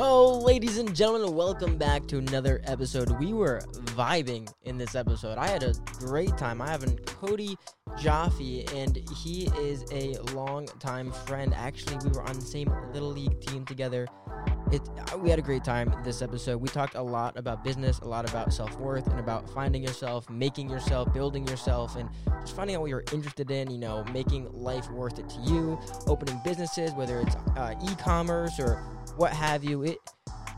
Oh, ladies and gentlemen, welcome back to another episode. We were vibing in this episode. I had a great time. I have an Cody Jaffe, and he is a long-time friend. Actually, we were on the same little league team together. It we had a great time this episode. We talked a lot about business, a lot about self-worth, and about finding yourself, making yourself, building yourself, and just finding out what you're interested in. You know, making life worth it to you, opening businesses, whether it's uh, e-commerce or what have you. It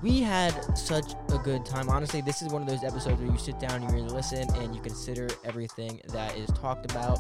we had such a good time. Honestly, this is one of those episodes where you sit down, you really listen, and you consider everything that is talked about.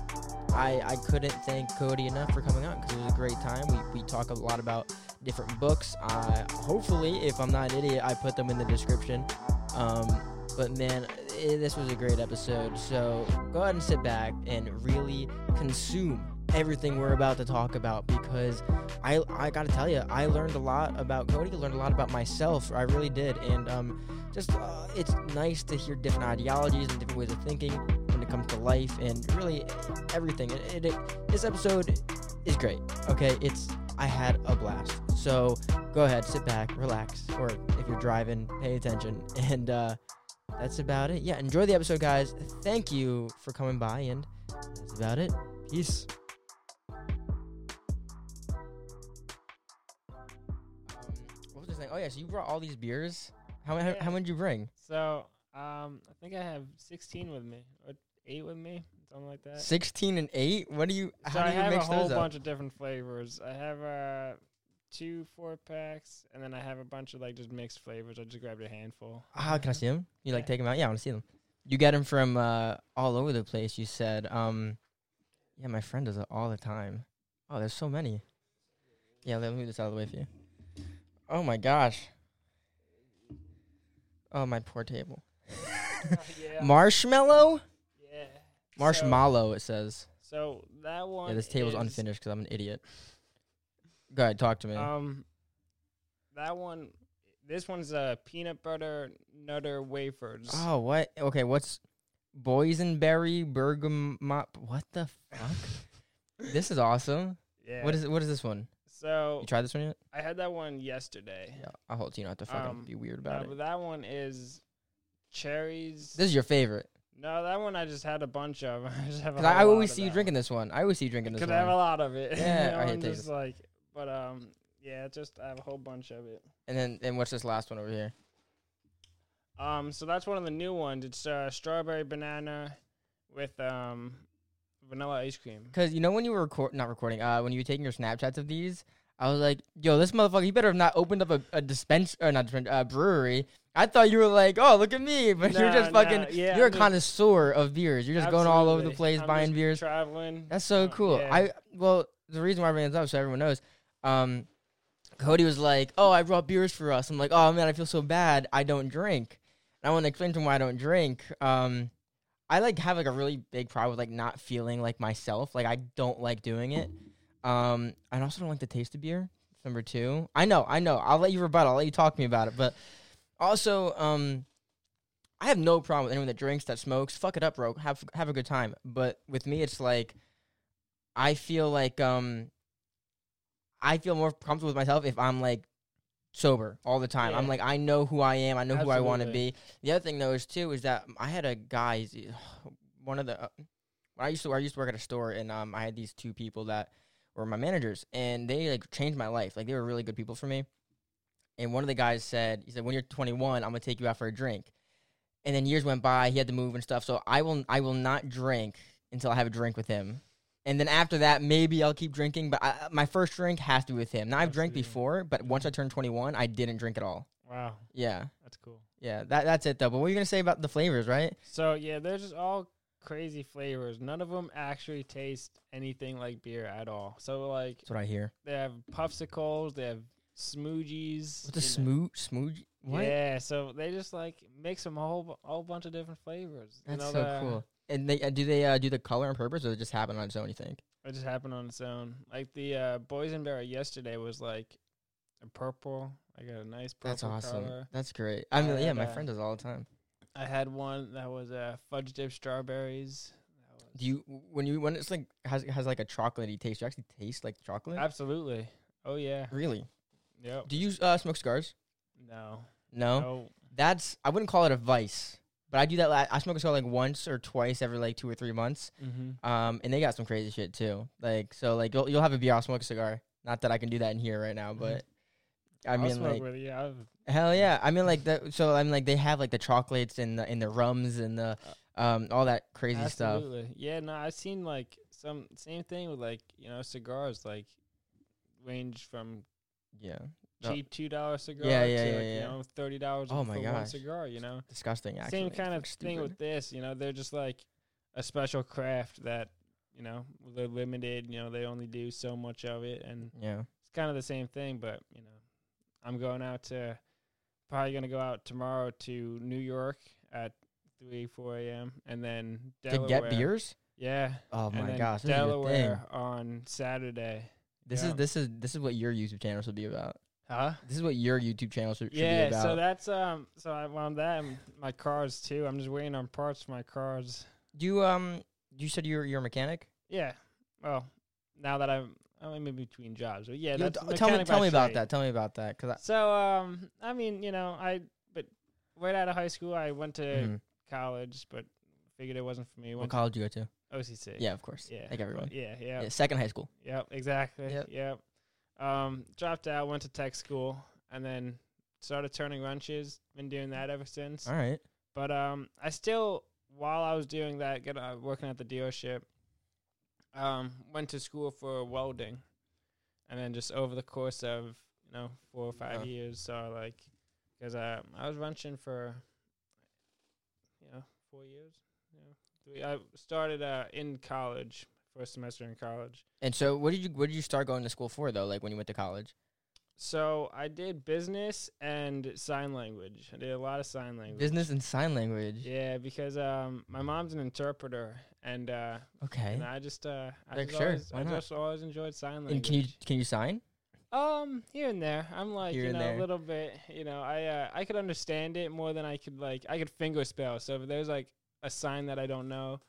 I, I couldn't thank Cody enough for coming out because it was a great time. We, we talk a lot about different books. Uh, hopefully, if I'm not an idiot, I put them in the description. Um, but man, eh, this was a great episode. So go ahead and sit back and really consume everything we're about to talk about because I I gotta tell you, I learned a lot about Cody. Learned a lot about myself. I really did, and um, just uh, it's nice to hear different ideologies and different ways of thinking when it comes to life and really everything. It, it, it, this episode is great. Okay, it's I had a blast. So go ahead, sit back, relax, or if you're driving, pay attention, and uh, that's about it. Yeah, enjoy the episode, guys. Thank you for coming by, and that's about it. Peace. Yeah, so you brought all these beers. How how, Yeah. how many did you bring? So, um, I think I have 16 with me, or eight with me, something like that. Sixteen and eight. What do you? so How I do you have a whole bunch of different flavors. I have uh two four packs, and then I have a bunch of like just mixed flavors. I just grabbed a handful. Ah, can I see them? You like Yeah. take them out? Yeah, I want to see them. You get them from uh, all over the place. You said, um, yeah, my friend does it all the time. Oh, there's so many. Yeah, let me move this out of the way for you. Oh my gosh. Oh my poor table. yeah. Marshmallow, yeah. marshmallow. It says. So, so that one. Yeah, this table's is, unfinished because I'm an idiot. Go ahead, talk to me. Um, that one. This one's uh peanut butter nutter wafers. oh, what? Okay, what's boysenberry bergamot? What the fuck? this is awesome. yeah. What is what is this one? So You tried this one yet? I had that one yesterday. Yeah, I'll hold. You don't have to fucking Um, be weird about but it. that one is cherries. This is your favorite no, that one I just had a bunch of. I just have I, I always see you drinking this one. I always see you drinking this one. Because. I have a lot of it. Yeah, I hate just like, but um, yeah, just I have a whole bunch of it. and then and what's this last one over here? Um, so that's one of the new ones. It's uh, strawberry banana with um vanilla ice cream. Because you know when you were record not recording, uh, when you were taking your Snapchats of these, I was like, yo, this motherfucker, he better have not opened up a, a dispense or not dispense, uh, brewery. I thought you were like, oh, look at me, but you're Nah, just fucking, nah, yeah, you're a just- connoisseur of beers. You're just going all over the place I'm buying beers. Traveling. That's so Uh, cool. yeah. I well, the reason why I bring this up so everyone knows, um, Cody was like, "Oh, I brought beers for us." I'm like, "Oh man, I feel so bad. I don't drink." And I want to explain to him why I don't drink. Um, I like have like a really big problem with like not feeling like myself. Like I don't like doing it. Um, I also don't like the taste of beer. Number two, I know, I know. I'll let you rebut. I'll let you talk to me about it. But also, um, I have no problem with anyone that drinks, that smokes. Fuck it up, bro. Have have a good time. But with me, it's like I feel like um I feel more comfortable with myself if I'm like sober all the time. I'm like I know who I am. I know who I want to be. The other thing though is too is that I had a guy one of the uh, when I used to I used to work at a store and um I had these two people that were my managers and they like changed my life. Like they were really good people for me. And one of the guys said, he said, when you're 21, I'm gonna take you out for a drink. And then years went by. He had to move and stuff. So I will I will not drink until I have a drink with him. And then after that, maybe I'll keep drinking. But I, my first drink has to be with him. Now I've drank before, but once I turned 21, I didn't drink at all. Wow, Yeah, that's cool. yeah. That that's it though. But what were you gonna say about the flavors, right? So yeah, they're just all crazy flavors. None of them actually taste anything like beer at all. So like That's what I hear. they have puffsicles, they have smoogies. What's a you smooth smooth? What? Yeah, so they just like mix them a whole whole bunch of different flavors. You That's know, so cool. And they do they uh, do the color on purpose, or it just happen on its own? You think? It just happened on its own. Like the uh, boysenberry yesterday was like a purple. I got a nice purple That's awesome. color. That's great. I mean, I yeah, my uh, friend does all the time. I had one that was uh, fudge dip strawberries. Do you when you when it's like has has like a chocolatey taste? You actually taste like chocolate? Absolutely. Oh yeah. really? Yep. Do you uh, smoke cigars? No. No, No. that's I wouldn't call it a vice, but I do that. La- I smoke a cigar like once or twice every like two or three months. Mm-hmm. Um, and they got some crazy shit too. Like so, like you'll you'll have a beer, I'll smoke a cigar. Not that I can do that in here right now, but I I'll mean like. I've- hell yeah. I mean like the so I'm like they have like the chocolates and the and the rums and the um all that crazy stuff. Yeah, no, I've seen like some same thing with like, you know, cigars like range from Yeah. Cheap two dollar cigar yeah, to yeah, like, yeah. you know, thirty dollars Oh for my one cigar, you know. disgusting. Actually, Same kind of thing stupid. with this, you know, they're just like a special craft that, you know, they're limited, you know, they only do so much of it and yeah. it's kind of the same thing, but you know, I'm going out to probably gonna go out tomorrow to New York at three, four a.m. and then Delaware. To get beers. Yeah. Oh my gosh. Delaware on Saturday. This Yeah. is this is this is what your YouTube channel should be about. Huh? This is what your YouTube channel should, should Yeah. be about. So that's um. So I well, that and my cars too. I'm just waiting on parts for my cars. do you um you said you're you're a mechanic? Yeah. Well, now that I'm I'm in between jobs, but yeah. T- tell me tell me about trade. that. Tell me about that cuz I So um, I mean, you know, I but right out of high school, I went to Mhm. college, but figured it wasn't for me. what college you go to? to OCC. Yeah, of course. Yeah. Like everyone. Yeah. Yeah. Yeah, second high school. Yep, exactly. Yep. Yep. Um, dropped out, went to tech school, and then started turning wrenches. Been doing that ever since. All right. But um, I still, while I was doing that, get uh, working at the dealership, um, went to school for welding, and then just over the course of you know four or five Yeah. years, so like, because uh, I was wrenching for, you know, four years. Yeah, three. I started uh in college, first semester in college. And so what did you what did you start going to school for though like when you went to college? So I did business and sign language. I did a lot of sign language. Business and sign language. Yeah, because um, my mom's an interpreter, and uh, Okay. and I just uh, I Like, just sure, always, I just always enjoyed sign language. And can you can you sign? Um, here and there, I'm like Here you know a little bit. You know, I uh, I could understand it more than I could like I could finger spell. So if there's like a sign that I don't know,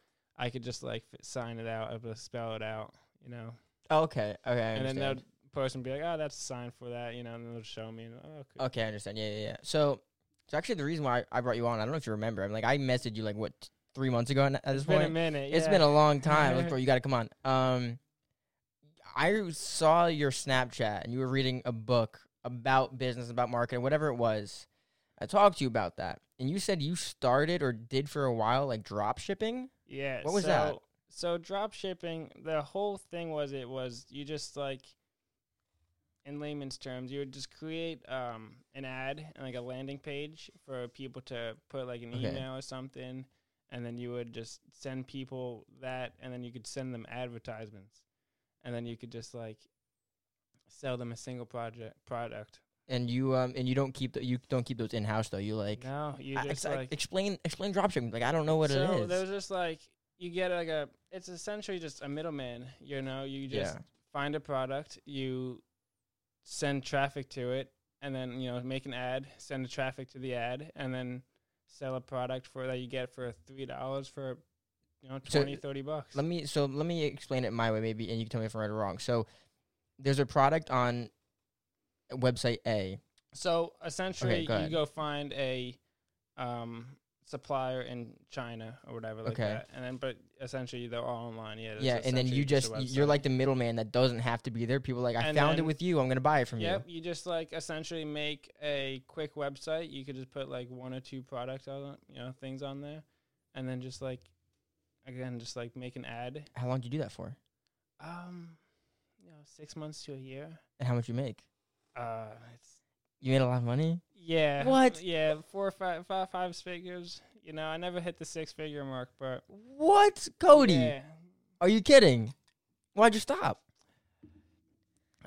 I could just like f- sign it out, able to spell it out. You know, Oh, okay. Okay. I and then understand. that person be like, oh, that's a sign for that. You know, and they'll show me. And, oh, okay. Okay, I understand. Yeah, yeah, yeah. So, so actually, the reason why I brought you on, I don't know if you remember. I'm like, I messaged you like what t- three months ago. At this point. It's been a minute. it's yeah. been a long time. Like, bro, you got to come on. Um, I saw your Snapchat and you were reading a book about business, about marketing, whatever it was. I talked to you about that, and you said you started or did for a while like drop shipping. Yeah. What was so, that? So drop shipping, the whole thing was it was you just like in layman's terms, you would just create um an ad and like a landing page for people to put like an Okay. email or something and then you would just send people that and then you could send them advertisements. And then you could just like sell them a single project product. And you um and you don't keep the, you don't keep those in house though. You like no, you I- just ex- like explain explain dropshipping. Like I don't know what so it is. there's just like you get like a it's essentially just a middleman you know you just yeah. find a product you send traffic to it and then you know make an ad send the traffic to the ad and then sell a product for that you get for three dollars for you know So, 30 bucks Let me so let me explain it my way maybe, and you can tell me if I'm right or wrong. So there's a product on website A. so essentially go you ahead. go find a um supplier in China or whatever like Okay. that and then but essentially they're all online yeah yeah, and then essentially you a just you're website. like the middleman that doesn't have to be there. People are like I And found it then- with you. I'm gonna buy it from you. Yep, you just like essentially make a quick website. You could just put like one or two products on, you know, things on there, and then just like again, just like make an ad. you. How long did you do that for? Um, you know, six months to a year. And how much you make? Uh, it's You made a lot of money. yeah. What? Yeah, four or five, five, five figures. You know, I never hit the six figure mark, but What, Cody? Yeah. Are you kidding? Why'd you stop?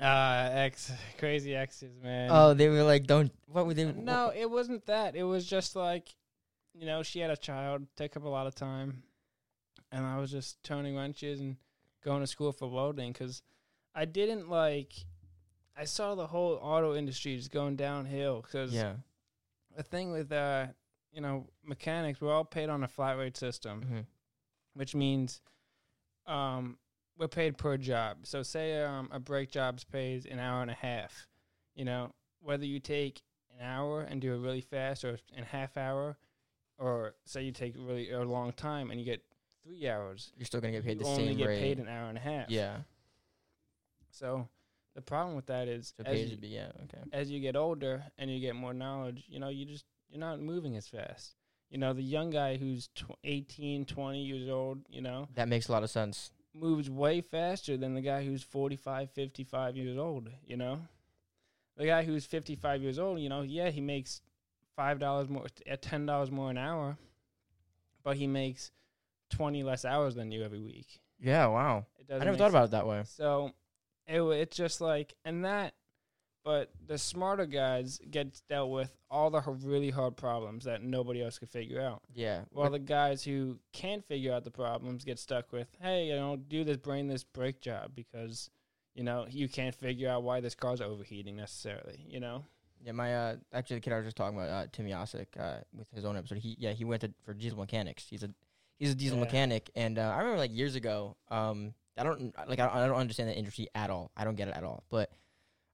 Uh, ex crazy exes, man. Oh, they were like, don't. What were they? No, it wasn't that. It was just like, you know, she had a child, took up a lot of time, and I was just turning wrenches and going to school for welding because I didn't like. I saw the whole auto industry just going downhill because Yeah. the thing with uh, you know, mechanics, we're all paid on a flat rate system, hmm which means, um, we're paid per job. So say um a brake job's pays an hour and a half, you know, whether you take an hour and do it really fast, or in half hour, or say you take really a long time and you get three hours, You're still gonna get paid you the only same get rate. paid an hour and a half. yeah. So the problem with that is So as, you, be yeah. Okay. as you get older and you get more knowledge, you know, you just you're not moving as fast. You know, the young guy who's tw- 18, 20 years old, you know, That makes a lot of sense. moves way faster than the guy who's 45, 55 years old, you know? The guy who's 55 years old, you know, yeah, he makes $5 more, at $10 more an hour, but he makes 20 less hours than you every week. Yeah. Wow. It I never thought about it that way. so it it's just like and that, but the smarter guys get dealt with all the really hard problems that nobody else could figure out. Yeah. While the guys who can't figure out the problems get stuck with, hey, you know, do this brainless brake job because you know you can't figure out why this car's overheating necessarily. You know, Yeah, my uh, actually the kid I was just talking about, uh, Tim Yasik, uh, with his own episode. He yeah, he went to for diesel mechanics. He's a he's a diesel Yeah. mechanic, and uh, I remember like years ago. Um, I don't like I, I don't understand the industry at all. I don't get it at all. But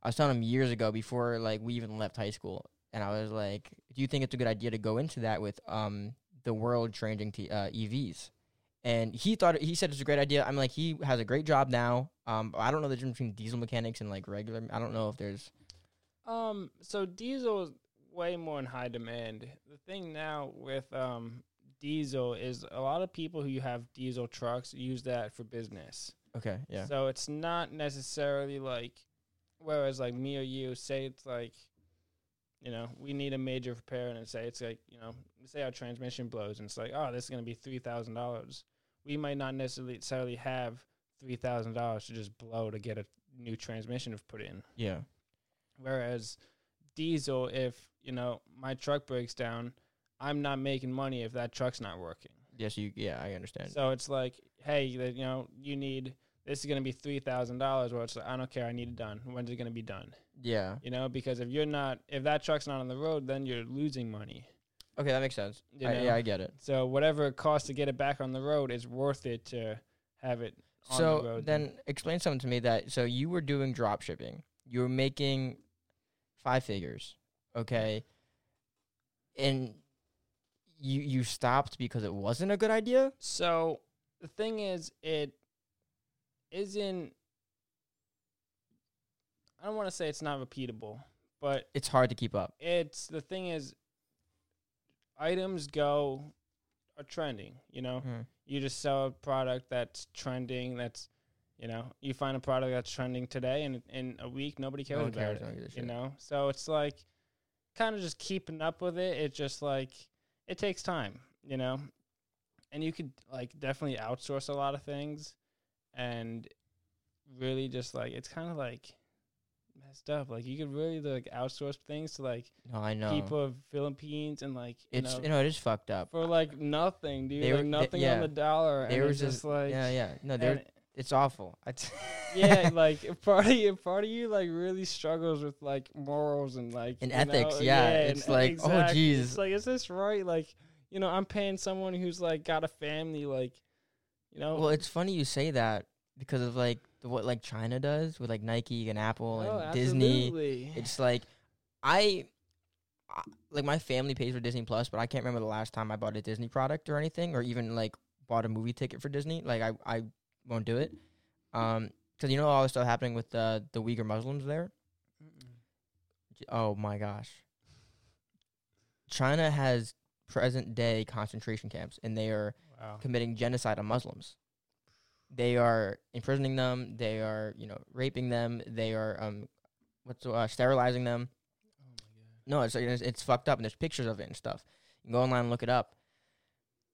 I was telling him years ago before like we even left high school, and I was like, "Do you think it's a good idea to go into that with um the world changing t- uh, EVs?" And he thought he said it's a great idea. I'm like, he has a great job now. Um, I don't know the difference between diesel mechanics and like regular. I don't know if there's Um, so diesel is way more in high demand. The thing now with um diesel is a lot of people who have diesel trucks use that for business. okay, yeah, So it's not necessarily like whereas like me or you say it's like you know, we need a major repair and say it's like, you know, say our transmission blows and it's like, oh, this is gonna be three thousand dollars. We might not necessarily have three thousand dollars to just blow to get a new transmission to put in. yeah. Whereas diesel, if you know my truck breaks down, I'm not making money if that truck's not working. Yes, you. Yeah, I understand. So it's like, hey, you know, you need this is gonna be three thousand dollars. Well, it's like, I don't care, I need it done. When's it gonna be done? yeah. You know, because if you're not, if that truck's not on the road, then you're losing money. Okay, that makes sense. You I, know? yeah, I get it. So whatever it costs to get it back on the road is worth it to have it on the So road. then, explain something to me that so you were doing drop shipping. You were making five figures, okay, and you you stopped because it wasn't a good idea. So the thing is, it isn't. I don't want to say it's not repeatable, but It's hard to keep up. it's the thing is, items go are trending. You know, Mhm. you just sell a product that's trending. That's you know, you find a product that's trending today, and in a week nobody cares one about cares, it. no one gives a You know, so it's like kind of just keeping up with it. It just like it takes time, you know, and you could like definitely outsource a lot of things, and really just like it's kind of like messed up. Like you could really like outsource things to like No, I know. people of Philippines and like you it's know you know it is fucked up. for like nothing, dude. They like were- they- nothing yeah. on the dollar, They and were just, just- like yeah, yeah. No, they're and- it's awful. Yeah, like if part of you, part of you like really struggles with like morals and like And ethics, know, yeah, and- it's like, oh, exactly. jeez. it's like is this right? Like, you know, I'm paying someone who's like got a family, like, you know, well, it's funny you say that because of like the, what like China does with like Nike and Apple oh, and Disney. It's like I, I like my family pays for Disney Plus, but I can't remember the last time I bought a Disney product or anything, or even like bought a movie ticket for Disney. Like I, I won't do it. Um, because you know all the stuff happening with the the Uyghur Muslims there. Mm-mm. Oh my gosh. China has present day concentration camps, and they are wow. committing genocide on Muslims. They are imprisoning them. They are, you know, raping them. They are, um, what's uh, sterilizing them. Oh my god. No, it's, it's it's fucked up, and there's pictures of it and stuff. You can go online and look it up.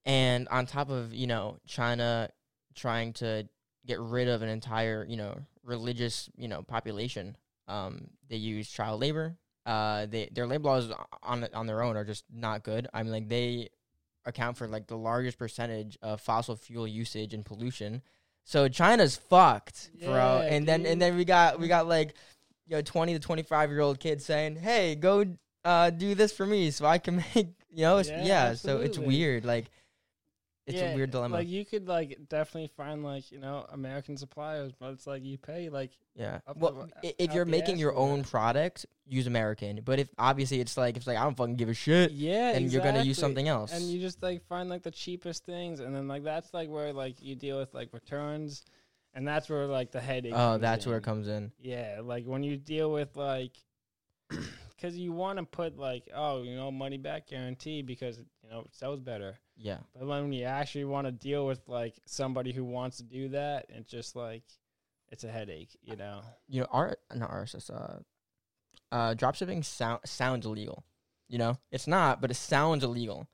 And on top of you know China trying to get rid of an entire you know religious you know population, um, they use child labor. Uh, they their labor laws on on their own are just not good. I mean, like they account for like the largest percentage of fossil fuel usage and pollution. So China's fucked, bro. Yeah, And then and then we got we got like you know 20 to 25 year old kids saying, "Hey, go uh do this for me so I can make, you know, Yeah, yeah, so it's weird like it's Yeah, a weird dilemma. Like you could like definitely find like you know American suppliers, but it's like you pay like yeah. Well, the- if you're uh, making your own product, use American. But if obviously it's like it's like I don't fucking give a shit, yeah, then you're gonna use something else. and you just like find like the cheapest things, and then like that's like where like you deal with like returns, and that's where like the headache. oh, that's where it comes in. Yeah, like when you deal with like, because you want to put like, oh, you know, money back guarantee because you know it sells better. Yeah. But when you actually want to deal with like somebody who wants to do that, it's just like it's a headache, you know. You know, R not RSS. Uh, uh, dropshipping sound sounds illegal. You know, it's not, but it sounds illegal.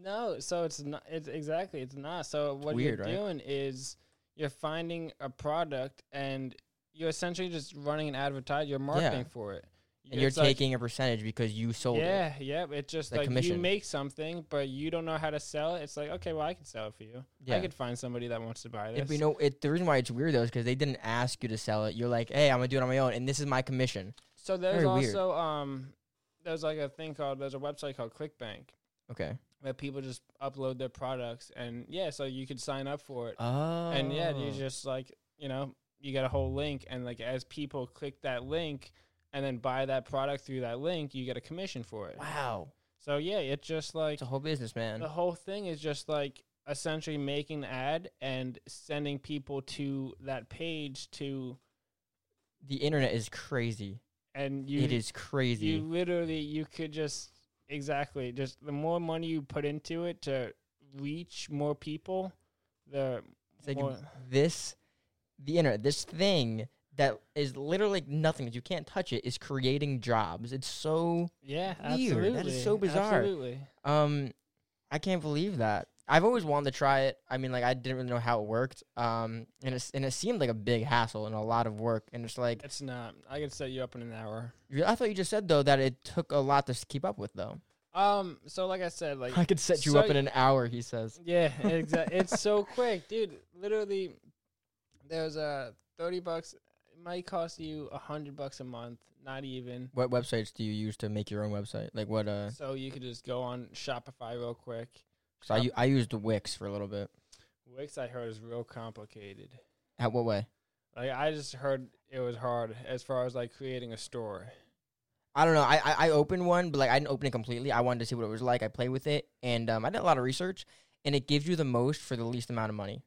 No, so it's not. It's exactly. It's not. So what weird, you're right? doing is you're finding a product and you're essentially just running an advertise. You're marketing for it, And you're like- taking a percentage because you sold it. Yeah, yeah. It's just Like like, you commission. make something, but you don't know how to sell it. It's like okay, well, I can sell it for you. Yeah. I could find somebody that wants to buy this. If you know it, the reason why it's weird though is because they didn't ask you to sell it. You're like, hey, I'm gonna do it on my own, and this is my commission. so there's very weird. also um, there's like a thing called there's a website called ClickBank Okay. where people just upload their products and yeah, so you could sign up for it. Oh. and yeah, you just like you know you get a whole link, and like as people click that link and then buy that product through that link, you get a commission for it. wow. So yeah, it's just like It's a whole business, man. the whole thing is just like essentially making an ad and sending people to that page to The internet is crazy. and you it is crazy. you literally you could just exactly just the more money you put into it to reach more people the It's like this, the internet, this thing that is literally nothing that you can't touch it is creating jobs. It's so yeah weird. absolutely That is so bizarre. absolutely um, I can't believe that. I've always wanted to try it. I mean, like I didn't really know how it worked. Um, and it's and it seemed like a big hassle and a lot of work. And it's like It's not. I could set you up in an hour. I thought you just said though that it took a lot to keep up with though. Um. So like I said, like I could set you so up in an hour. He says. yeah, exactly. it's so quick, dude. Literally, there's a thirty bucks. Might cost you a hundred bucks a month. Not even. What websites do you use to make your own website? Like what? Uh, So you could just go on Shopify real quick. so I, Shop- u- I used Wix for a little bit. Wix, I heard is real complicated. How what way? Like I just heard it was hard as far as like creating a store. I don't know. I, I I opened one, but like I didn't open it completely. I wanted to see what it was like. I played with it, and um, I did a lot of research, and it gives you the most for the least amount of money.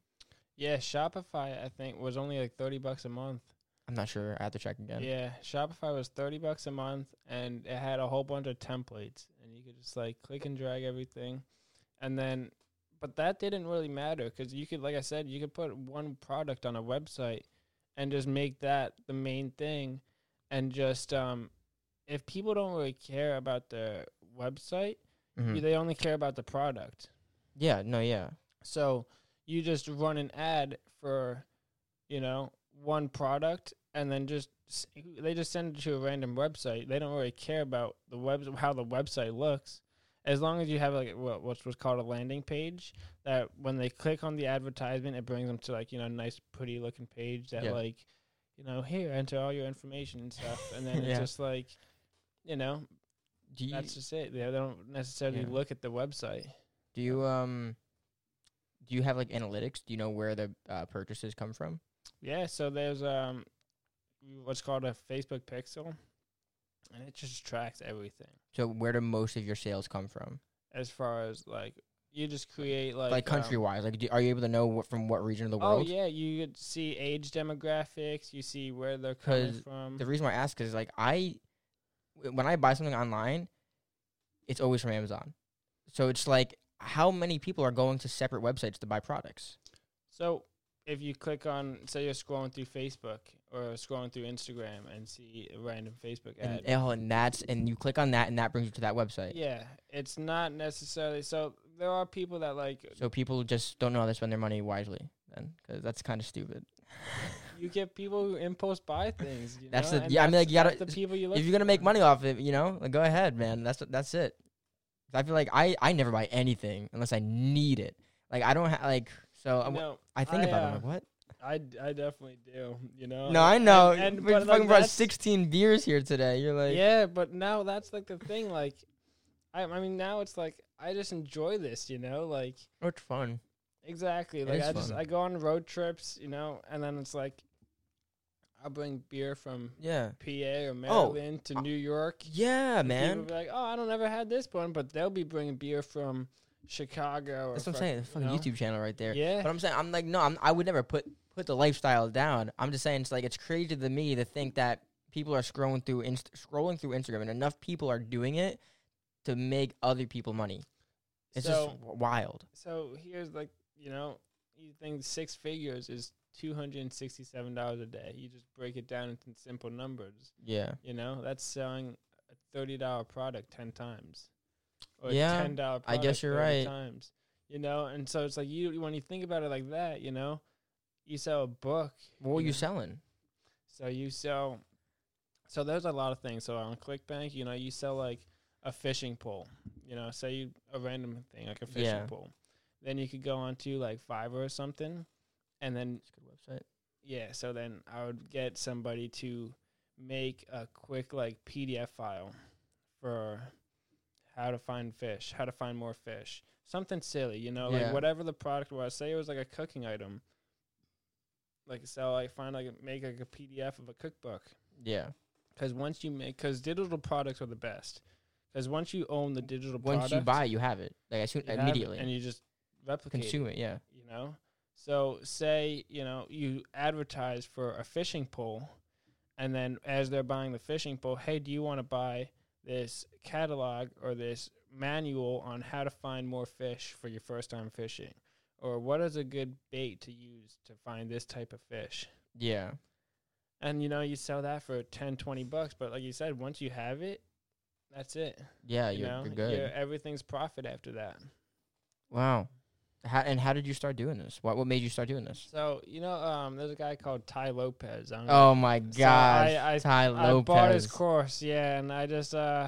Yeah, Shopify I think was only like thirty bucks a month. I'm not sure. I have to check again. Yeah, Shopify was thirty bucks a month, and it had a whole bunch of templates, and you could just like click and drag everything, and then, but that didn't really matter because you could, like I said, you could put one product on a website, and just make that the main thing, and just um, if people don't really care about the website, Mhm. they only care about the product. Yeah. No. Yeah. So you just run an ad for, you know, one product, and then just they just send it to a random website. They don't really care about the web how the website looks, as long as you have like what what's what's called a landing page. That when they click on the advertisement, it brings them to like you know a nice pretty looking page that Yeah. like, you know, here enter all your information and stuff, and then Yeah. it's just like, you know, Do you that's just it. They they don't necessarily Yeah. look at the website. do you um do you have like analytics? Do you know where the uh, purchases come from? Yeah, so there's um what's called a Facebook pixel and it just tracks everything. So where do most of your sales come from? As far as like you just create like Like, um, country wise, like do, are you able to know what, from what region of the world? Oh world? yeah, you could see age demographics, you see where they're coming from. The reason why I ask is like I when I buy something online, it's always from Amazon. So it's like how many people are going to separate websites to buy products? So if you click on say you're scrolling through Facebook or scrolling through Instagram and see a random Facebook ad. And, oh, and that's and you click on that and that brings you to that website. yeah, it's not necessarily so there are people that like So people just don't know how to spend their money wisely then, because that's kind of stupid. you get people who impulse buy things. You That's know? the- and yeah, I mean, like, you gotta- the people you look if you're gonna make money off it, you know, like, go ahead, man. That's that's it. I feel like I I never buy anything unless I need it. Like I don't have like so I'm- No, I think I, about it. uh, I'm like what? I, d- I definitely do. You know. No, I know. And, we but, fucking like, brought 16 beers here today. You're like, yeah, but now that's like the thing. Like, I I mean now it's like I just enjoy this. You know, like oh, it's fun. Exactly. It Like I just fun. I go on road trips, you know, and then it's like I'll bring beer from Yeah. PA or Maryland to uh, New York. Yeah, and People man. be like, "Oh, I don't ever had this one," but they'll be bringing beer from Chicago. Or That's what I'm saying. The fucking know? YouTube channel right there. Yeah. But I'm saying I'm like no, I'm, I would never put put the lifestyle down. I'm just saying it's like it's crazy to me to think that people are scrolling through inst- scrolling through Instagram and enough people are doing it to make other people money. It's so, just wild. so here's like you know you think six figures is two hundred and sixty seven dollars a day. You just break it down into simple numbers. Yeah. You know that's selling a thirty dollar product ten times, or Yeah, ten dollar. I guess you're right. Times, you know, and so it's like you when you think about it like that, you know, you sell a book. What were you you know, selling? So you sell. So there's a lot of things. So on ClickBank, you know, you sell like a fishing pole. You know, say you a random thing like a fishing Yeah. pole. Then you could go on to like Fiverr or something, and then It's a good website. yeah. So then I would get somebody to make a quick like PDF file for how to find fish, how to find more fish, something silly. You know, Yeah. like whatever the product was. Say it was like a cooking item. Like so, like find like a- make like a PDF of a cookbook. Yeah. Because once you make, because digital products are the best. Because once you own the digital Once product, you buy, it, you have it. Like as soon immediately and you just replicate consume it. Yeah. you know so say you know you advertise for a fishing pole and then as they're buying the fishing pole hey do you want to buy this catalog or this manual on how to find more fish for your first time fishing or what is a good bait to use to find this type of fish Yeah. and you know you sell that for 10 20 bucks but like you said once you have it that's it Yeah. you you're good. You're- everything's profit after that Wow. How, and how did you start doing this? What what made you start doing this? so you know um there's a guy called ty lopez I don't know Oh my So gosh, I- I- Ty I Lopez. bought his course, yeah, and I just uh,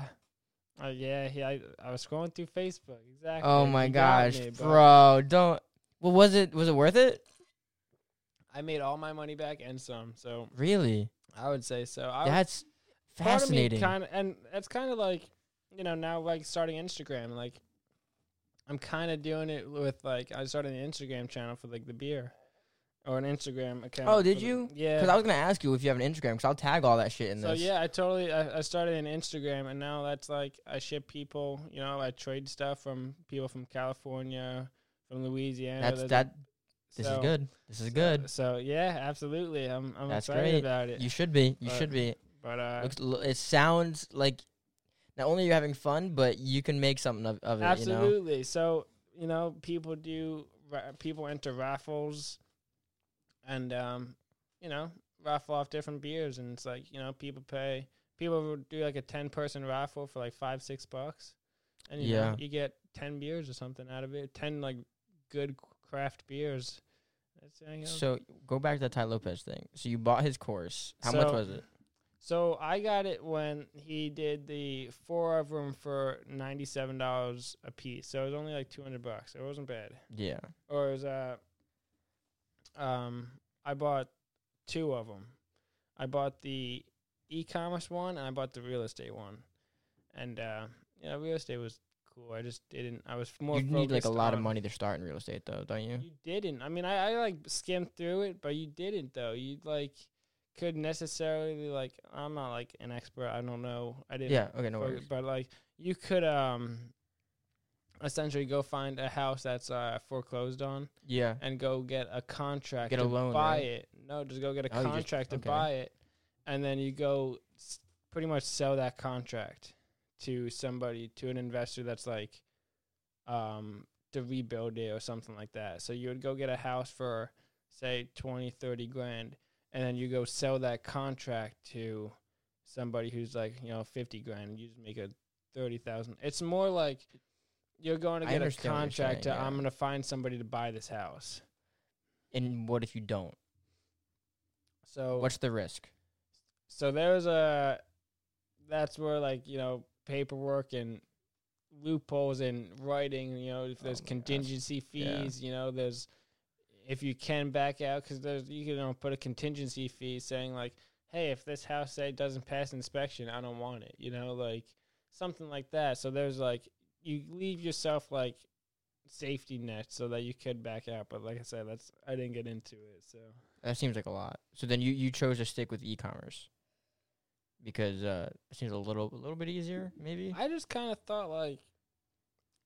uh yeah, he, I I was scrolling through Facebook, exactly. oh my gosh, me, bro! Don't. Well, was it was it worth it? I made all my money back and some, so Really? I would say so. I That's fascinating. Kind of, and that's kind of like you know now like starting Instagram, like I'm kind of doing it with like I started an Instagram channel for like the beer. Or an Instagram account. Oh, did the- you? Yeah. Because I was gonna ask you if you have an Instagram, because I'll tag all that shit in So this. yeah, I totally I, I started an Instagram and now that's like I ship people, you know, I trade stuff from people from California, from Louisiana. that's There's that. This is good. This is so- good. So, yeah, absolutely. I'm I'm That's excited great. about it. You should be. You But- should be. but uh it sounds like not only you're having fun, but you can make something of, of it. You know. absolutely. So, you know, people do people enter raffles and um, you know, raffle off different beers and it's like, you know, people pay people do like a 10 person raffle for like 5 6 bucks. And you Yeah. know, you get 10 beers or something out of it. 10 like good craft beers. That's, you know. So go back to the Ty Lopez thing. So you bought his course. How much was it? So I got it when he did the four of them for ninety seven dollars a piece. So it was only like two hundred bucks. It wasn't bad. Yeah. Or it was uh, um, I bought two of them. I bought the e-commerce one and I bought the real estate one. And uh, know, real estate was cool. I just didn't. I was more. You need like a lot of money to start in real estate, though, don't you? You didn't. I mean, I, I like skimmed through it, but you didn't though. You like could necessarily like. I'm not like an expert. I don't know. I didn't. Yeah. Okay. No focus- worries. But like, you could um, essentially go find a house that's uh foreclosed on Yeah. and go get a contract Get a loan, buy right? it. No, just go get a Oh, you just- contract okay. to buy it, and then you go s- pretty much sell that contract to somebody to an investor that's like um to rebuild it or something like that. So you would go get a house for say 20, 30 grand and then you go sell that contract to somebody who's like, you know, 50 grand and you just make a 30,000. It's more like you're going to I get a contract saying, to I'm going to find somebody to buy this house. And what if you don't? So What's the risk? so there's a that's where like you know paperwork and loopholes in writing you know if Oh there's gosh. contingency Yeah. fees you know there's if you can back out because there's you can you know, put a contingency fee saying like hey if this house say doesn't pass inspection i don't want it you know like something like that so there's like you leave yourself like safety net so that you could back out. But like I said, that's I didn't get into it. So That seems like a lot. So then you you chose to stick with e-commerce because uh, it seems a little a little bit easier, maybe. I just kind of thought like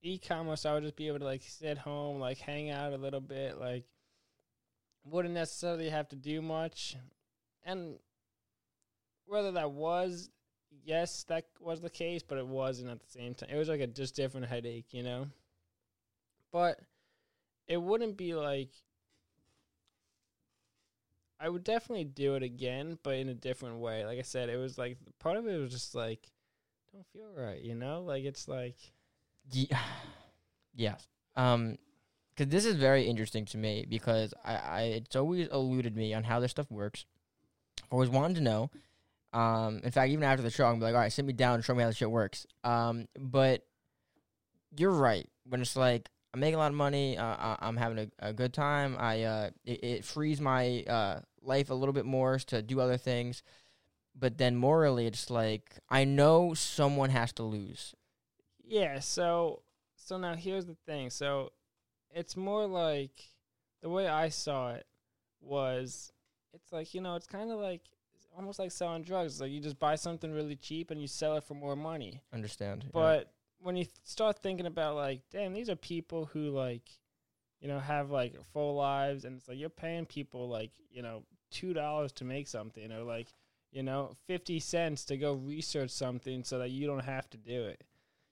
e-commerce, I would just be able to like sit home, like hang out a little bit, like wouldn't necessarily have to do much. And whether that was yes, that was the case, but it wasn't at the same time. It was like a just different headache, you know. But it wouldn't be like I would definitely do it again, but in a different way. Like I said, it was like part of it was just like don't feel right, you know? Like it's like Yeah. yes. Um, because this is very interesting to me because I, I it's always eluded me on how this stuff works. I've always wanted to know. Um, in fact, even after the show, I'm like, all right, sit me down and show me how this shit works. Um, but you're right when it's like I'm making a lot of money, uh, I- I'm having a, a good time. I uh, it, it frees my uh life a little bit more to do other things. But then morally, it's like I know someone has to lose. Yeah, so so now here's the thing. So it's more like the way I saw it was it's like, you know, it's kind of like it's almost like selling drugs. Like you just buy something really cheap and you sell it for more money. Understand? yeah. But when you th- start thinking about like, damn, these are people who like, you know, have like full lives, and it's like you're paying people like, you know, two dollars to make something, or like, you know, fifty cents to go research something so that you don't have to do it.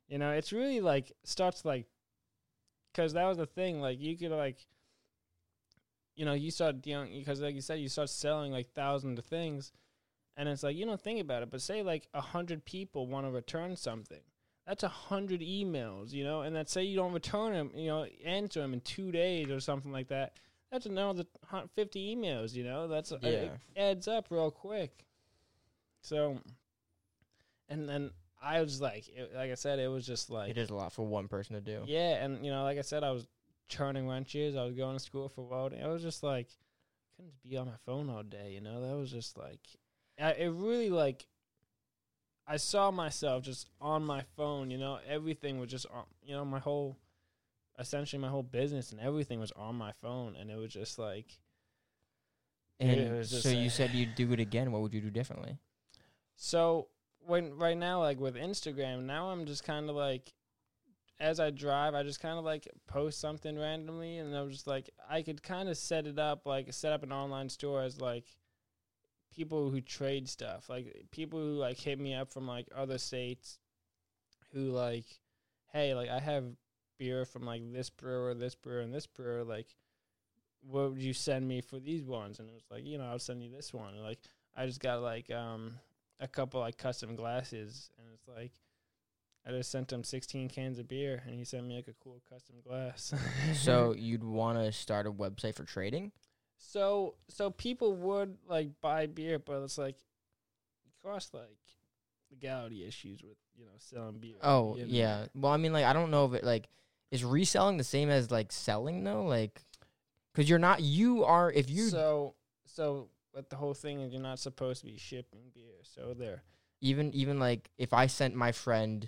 You know, it's really like starts like, because that was the thing. Like you could like, you know, you start dealing because like you said, you start selling like thousands of things, and it's like you don't think about it, but say like a hundred people want to return something that's a hundred emails, you know, and that say you don't return them, you know, answer them in two days or something like that. That's another fifty emails, you know. That's uh, it Yeah. adds up real quick. So, and then I was like, it, like I said, it was just like, it is a lot for one person to do. yeah, and you know, like I said, I was churning wrenches. I was going to school for welding. It was just like couldn't be on my phone all day. You know, that was just like I, it really like I saw myself just on my phone. You know, everything was just on. You know, my whole essentially my whole business and everything was on my phone, and it was just like And it was just so you said you'd do it again. What would you do differently? So when right now, like with Instagram, now I'm just kind of like, as I drive, I just kind of like post something randomly, and I'm just like, I could kind of set it up, like set up an online store as like people who trade stuff, like people who like hit me up from like other states, who like, hey, like I have beer from like this brewer, this brewer, and this brewer, like. What would you send me for these ones? And it was like, you know, I'll send you this one. And like, I just got like um a couple like custom glasses, and it's like I just sent him 16 cans of beer, and he sent me like a cool custom glass. so you'd want to start a website for trading? so so people would like buy beer, but it's like it costs like legality issues with you know selling beer. Oh you know? yeah. Well, I mean, like I don't know if it like is reselling the same as like selling though, like because you're not. You are if you so so but the whole thing is you're not supposed to be shipping beer. So there. even even like if I sent my friend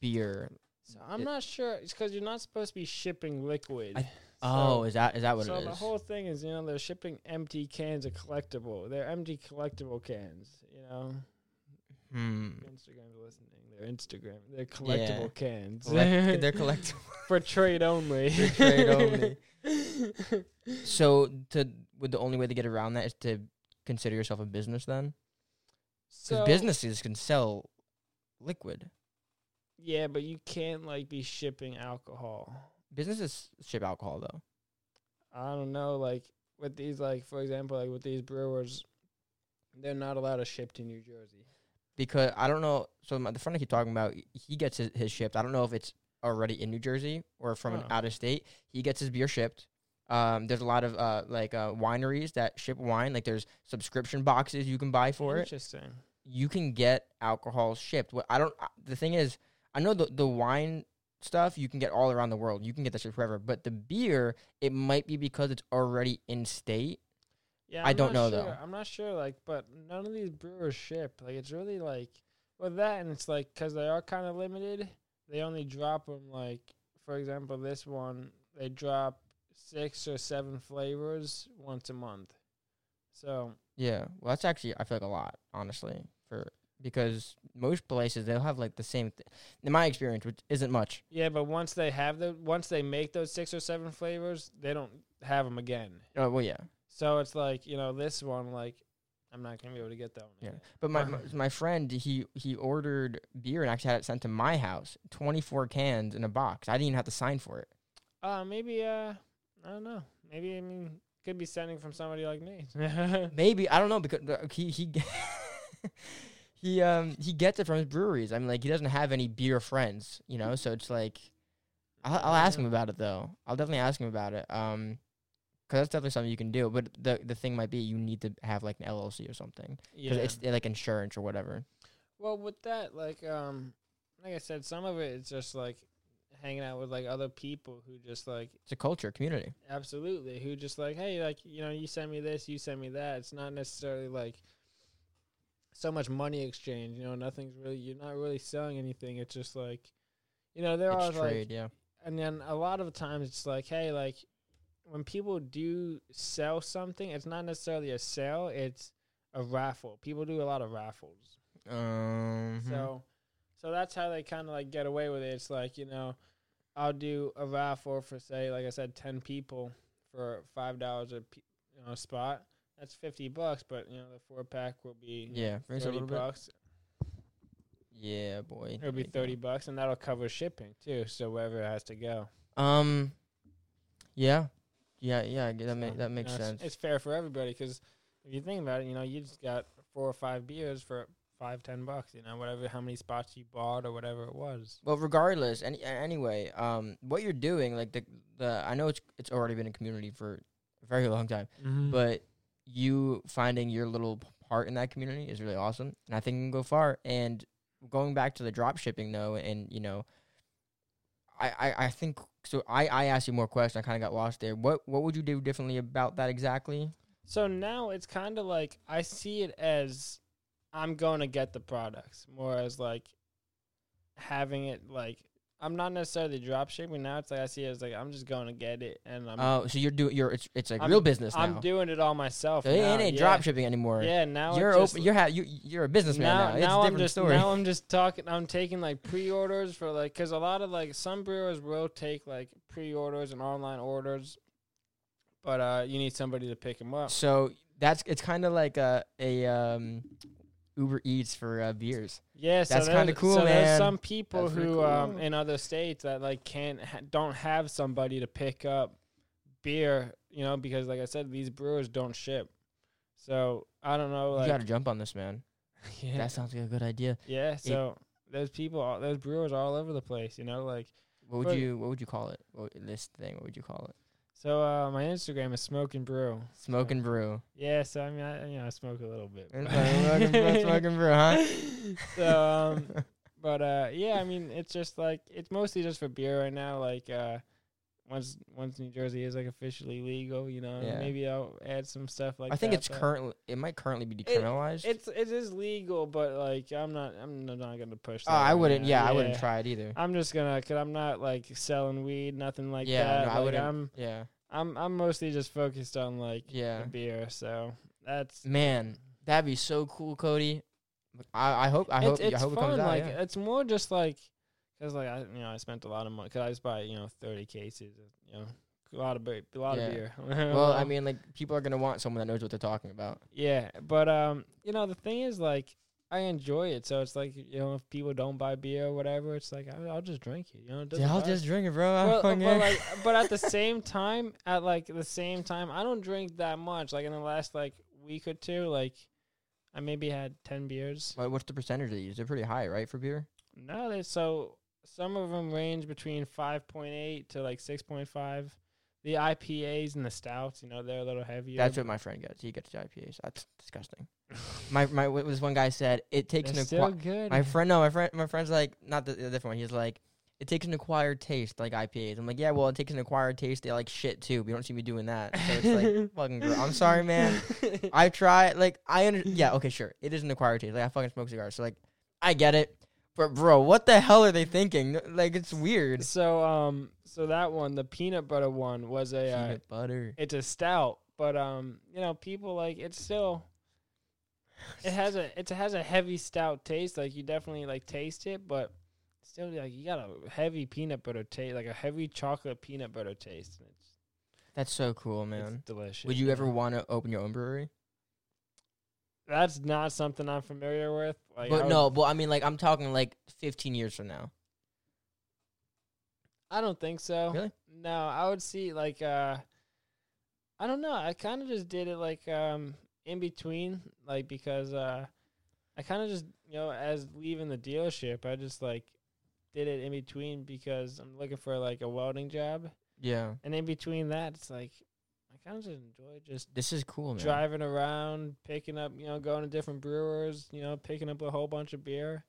beer. So I'm It- not sure. It's because you're not supposed to be shipping liquid. I- Oh, So- is that is that what it is? so the whole thing is, you know, they're shipping empty cans of collectible. They're empty collectible cans. You know, hmm. Instagram's listening. They're Instagram. They're collectible cans. Collect- they're collectible. for trade only. For trade only. So to would the only way to get around that is to consider yourself a business then? Because so businesses can sell liquid. yeah, but you can't like be shipping alcohol. Businesses ship alcohol though. I don't know, like with these, like for example, like with these brewers, they're not allowed to ship to New Jersey. because I don't know. So my, the friend I keep talking about, he gets his, his shipped. I don't know if it's already in New Jersey or from an Oh. out of state. He gets his beer shipped. Um, there's a lot of uh like uh wineries that ship wine. Like there's subscription boxes you can buy for it. Interesting. You can get alcohol shipped. What I don't. The thing is, I know the the wine stuff you can get all around the world. You can get that shit forever. But the beer, it might be because it's already in state. Yeah, I I'm don't not know, sure. though. I'm not sure, like, but none of these brewers ship. Like, it's really like with that, and it's like because they are kind of limited. They only drop them like for example, this one they drop six or seven flavors once a month. So Yeah, well, that's actually I feel like a lot, honestly, for because most places they'll have like the same. Th- in my experience, which isn't much. yeah, but once they have the once they make those six or seven flavors, they don't have them again. Oh well, yeah, So it's like you know this one like I'm not gonna be able to get that one. Yeah. again. but my my, my friend he he ordered beer and actually had it sent to my house, twenty four cans in a box. I didn't even have to sign for it. Uh maybe uh I don't know. Maybe I mean could be sending from somebody like me. Maybe I don't know because uh, he he he um he gets it from his breweries. I mean, like he doesn't have any beer friends, you know. So it's like I'll, I'll ask him about it though. I'll definitely ask him about it. Um, because that's definitely something you can do. But the the thing might be you need to have like an LLC or something yeah. it's like insurance or whatever. Well, with that, like, um, like I said, some of it is just like hanging out with like other people who just like It's a culture, community. absolutely who just like, hey, like you know, you send me this, you send me that. It's not necessarily like so much money exchange. You know, nothing's really you're not really selling anything. It's just like, you know, there are It's like, trade, yeah. and then a lot of times it's like, hey, like when people do sell something, it's not necessarily a sale. It's a raffle. People do a lot of raffles. Um, So, so that's how they kind of like get away with it. It's like you know, I'll do a raffle for say, like I said, ten people for five dollars a pe- you know spot. That's fifty bucks, but you know the four pack will be you know, yeah, a thirty little bit. bucks. Yeah, boy. It'll be there you go. thirty bucks, and that'll cover shipping too. So wherever it has to go, Um, yeah, yeah, yeah. That So, ma- that you makes know, it's- sense. It's, fair for everybody because if you think about it, you know, you just got four or five beers for five, ten bucks. You know, whatever, how many spots you bought or whatever it was. Well, regardless, any anyway, um, what you're doing, like the the, I know it's it's already been a community for a very long time, Mm-hmm. but you finding your little part in that community is really awesome, and I think it can go far. And going back to the drop shipping though, and you know, I I, I think so. I I asked you more questions. I kind of got lost there. What what would you do differently about that exactly? So now it's kind of like I see it as I'm going to get the products more as like having it like I'm not necessarily drop shipping now. It's like I see it as like I'm just going to get it and I'm Oh, so you're doing you're it's it's like I'm- real business now. I'm doing it all myself. so it now, ain't yeah. drop shipping anymore. Yeah, now you're open. You're ha- you you're a businessman now. now, It's now I'm just story. now I'm just talking. I'm taking like pre-orders for like because a lot of like some brewers will take like pre-orders and online orders, but uh, you need somebody to pick them up. So that's it's kind of like a a um Uber Eats for uh, beers. Yeah, so That's kinda there's- cool, so There's some people That's pretty who um in other states that like can't ha- don't have somebody to pick up beer, you know, because like I said, these brewers don't ship. So I don't know, you got to jump on this, man. yeah, That sounds like a good idea. yeah. So there's people, all, there's brewers all over the place, you know, like What would you What would you call it? What, this thing. What would you call it? So. uh My Instagram is smoke and brew. Smoke and brew. Yeah, so I mean, I, you know, I smoke a little bit. Smoke and brew, smoke and brew, huh? so um, but uh, yeah, I mean, it's just like it's mostly just for beer right now. Like uh, once once New Jersey is like officially legal, you know, Yeah. maybe I'll add some stuff like. I think that, it's currently it might currently be decriminalized. It's it is legal, but like I'm not I'm not gonna push. oh, That I wouldn't. now. Yeah, I wouldn't try it either. I'm just gonna, cause I'm not like selling weed, nothing like yeah, that. no, I wouldn't. I'm yeah, I'm I'm mostly just focused on like yeah. beer, so that's Man, that'd be so cool, Cody. I, I hope. I hope. it's, it's I hope it fun. comes out. like yeah. it's more just like because like I you know I spent a lot of money because I just buy you know thirty cases of, you know a lot of beer, a lot Yeah. of beer. Well, I mean, like people are gonna want someone that knows what they're talking about. yeah, but um you know the thing is like I enjoy it, so it's like you know if people don't buy beer or whatever, it's like I, I'll just drink it. You know, it Yeah, I'll just drink it, bro. Well, but like, but at the same time, at like the same time, I don't drink that much. Like in the last like week or two, like I maybe had ten beers. What- what's the percentage they use? They're pretty high, right, for beer? No, they so some of them range between five point eight to like six point five. The IPAs and the stouts, you know, they're a little heavier. That's what my friend gets. He gets the IPAs. That's disgusting. my my what this one guy said it takes they're an still acquired. good. My friend, no, my friend, my friend's like not the, the different one. He's like, it takes an acquired taste, like IPAs. I'm like, yeah, well, it takes an acquired taste. They like shit too. But you don't see me doing that. So it's like fucking. Gross. I'm sorry, man. I try like I under yeah okay sure it is an acquired taste like I fucking smoke cigars so like I get it But bro, what the hell are they thinking? Like it's weird. So um, so that one, the peanut butter one, was a uh, Peanut butter. it's a stout, but um, you know, people like it's still. It has a it has a heavy stout taste. Like you definitely like taste it, but still like you got a heavy peanut butter taste, like a heavy chocolate peanut butter taste. And it's That's so cool, man. delicious. Would you ever want to open your own brewery? That's not something I'm familiar with. Like, but would- no, but I mean, like I'm talking like 15 years from now. I don't think so. Really? No, I would see like uh I don't know. I kind of just did it like um in between like because uh I kind of just, you know, as leaving the dealership, I just like did it in between because I'm looking for like a welding job. Yeah, And in between that, it's like kind of just enjoy just this is cool, man. driving around, picking up, you know, going to different brewers, you know, picking up a whole bunch of beer.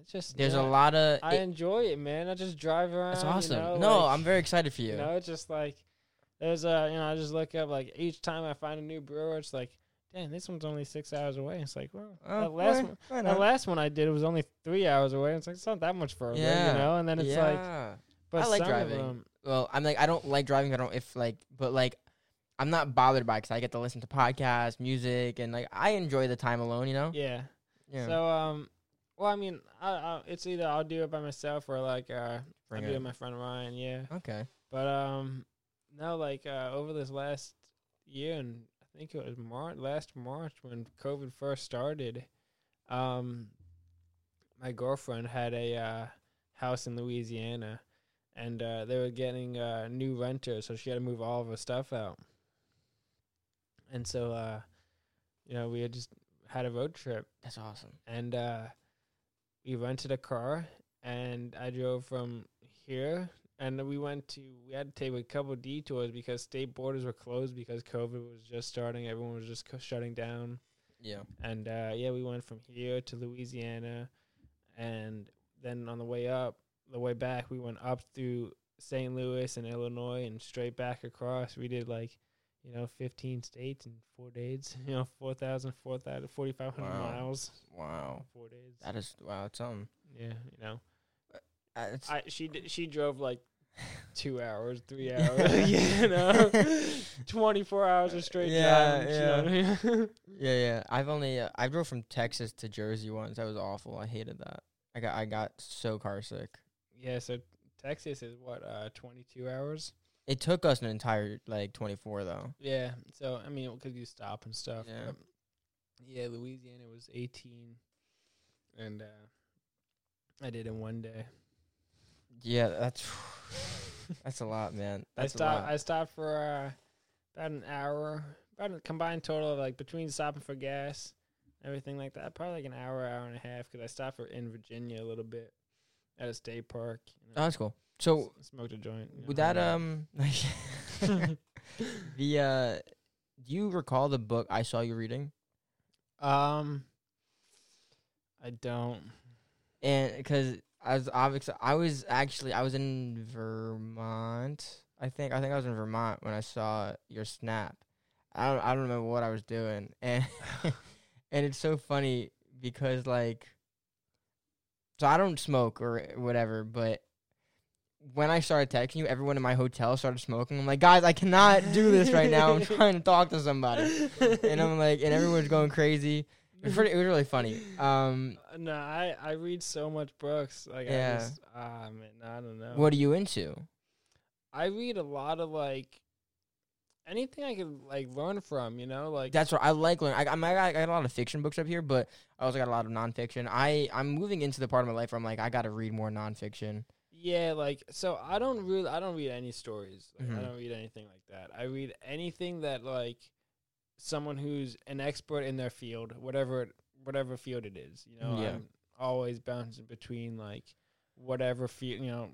It's just There's yeah, a lot of. I it- enjoy it, man. I just drive around. that's you awesome. know, no, like- I'm very excited for you. you know, it's just like there's a you know, I just look up like each time I find a new brewer, it's like, Damn, this one's only six hours away. It's like, well, Oh, that last why- one, the last one I did was only three hours away. It's like it's not that much further, Yeah, you know. And then it's like, but I like some of driving. them- well, I'm like I don't like driving. I don't if like, but like I'm not bothered by because I get to listen to podcasts, music, and like I enjoy the time alone. You know. yeah. Yeah. So um, well, I mean, I, I, it's either I'll do it by myself or like uh, Bring I'll do it it. with my friend Ryan. Yeah. okay. But um, no, like uh, over this last year, and I think it was March, last March when COVID first started. Um, my girlfriend had a uh, house in Louisiana, and uh, they were getting uh, new renters, so she had to move all of her stuff out. And so, uh, you know, we had just had a road trip, That's awesome. and uh, we rented a car, and I drove from here, and we went to we had to take a couple of detours because state borders were closed because COVID was just starting. Everyone was just co- shutting down, Yeah. and uh, yeah, we went from here to Louisiana, and then on the way up, the way back, we went up through St. Louis and Illinois and straight back across. We did like. You know, 15 states in four days. You know, 4,000, 4,000, 4,500 Wow. miles. Wow. Four days. That is wow. It's um. Yeah, you know, Uh, I she d- she drove like two hours, three hours, you know, twenty four hours of straight Yeah, driving. you know I mean? yeah, yeah. I've only uh, I drove from Texas to Jersey once. That was awful. I hated that. I got I got so car sick. yeah, so Texas is what uh twenty two hours. It took us an entire like 24 though. Yeah, so I mean, because you stop and stuff. Yeah. yeah. Louisiana was eighteen, and uh I did it in one day. Yeah, that's that's a lot, man. I That's a stopped. lot. I stopped for uh, about an hour, about a combined total of like between stopping for gas, everything like that, probably like an hour, hour and a half. Because I stopped for in Virginia a little bit at a state park. You Oh, that's cool. So s- smoked a joint. you know, would that um the uh do you recall the book I saw you reading? um, I don't. And because I was obviously I was actually I was in Vermont. I think I think I was in Vermont when I saw your snap. I don't I don't remember what I was doing, and and it's so funny because like, so I don't smoke or whatever, but when I started texting you, everyone in my hotel started smoking. I'm like, guys, I cannot do this right now. I'm trying to talk to somebody, and I'm like, and everyone's going crazy. It was, pretty, it was really funny. Um, no, I I read so much books. Like Yeah. I just ah man, I don't know. what are you into? I read a lot of like anything I could like learn from. You know, like That's what I like. Learning. I, I'm- I, got, I got a lot of fiction books up here, but I also got a lot of nonfiction. I I'm moving into the part of my life where I'm like, I got to read more nonfiction. Yeah, like so I don't really I don't read any stories. Like, Mhm. I don't read anything like that. I read anything that like someone who's an expert in their field, whatever it, whatever field it is. You know, Yeah. I'm always bouncing between like whatever field. You know,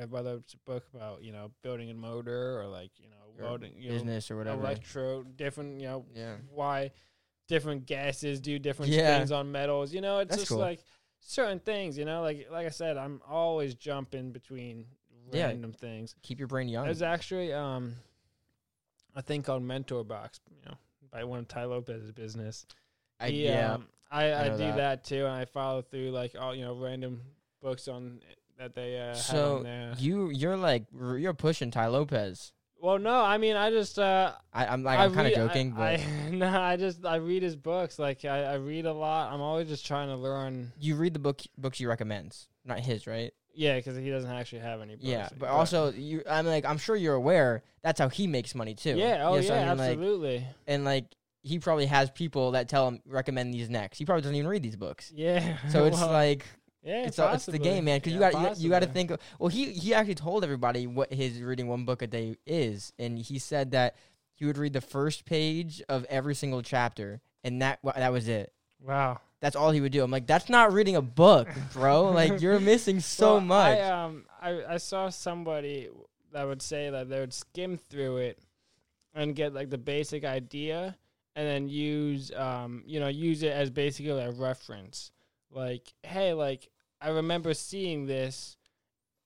uh, whether it's a book about you know building a motor or like you know welding, you know, business or whatever. electro, different. You know, Yeah. why different gases do different Yeah. things on metals. You know, it's That's just cool. like certain things. You know, like like I said, I'm always jumping between Yeah. random things. Keep your brain young. There's actually um a thing called Mentor Box. You know, by one of Tai Lopez's business. I, He, yeah. um, I, I I, know do that. that. too, and I follow through like all you know random books on that they uh, have So on there. you you're like r- you're pushing Tai Lopez. Well, no, I mean I just uh, I, I'm like I I'm kind of read- I- joking, but I, no, I just I read his books. Like I, I read a lot. I'm always just trying to learn. you read the book books he recommends, not his, right? Yeah, because he doesn't actually have any. Books. Yeah, but also you, I'm like I'm sure you're aware that's how he makes money too. yeah, oh so I yeah, mean, like, absolutely. and like he probably has people that tell him recommend these next. He probably doesn't even read these books. yeah. So it's well, like yeah, it's all, it's the game, man. Because you got you, got to think. Of, well, he he actually told everybody what his reading one book a day is, and he said that he would read the first page of every single chapter, and that that was it. Wow. That's all he would do. I'm like, that's not reading a book, bro. like you're missing so Well, much. I, um, I I saw somebody that would say that they would skim through it and get like the basic idea, and then use um, you know, use it as basically a reference. Like, hey, like I remember seeing this.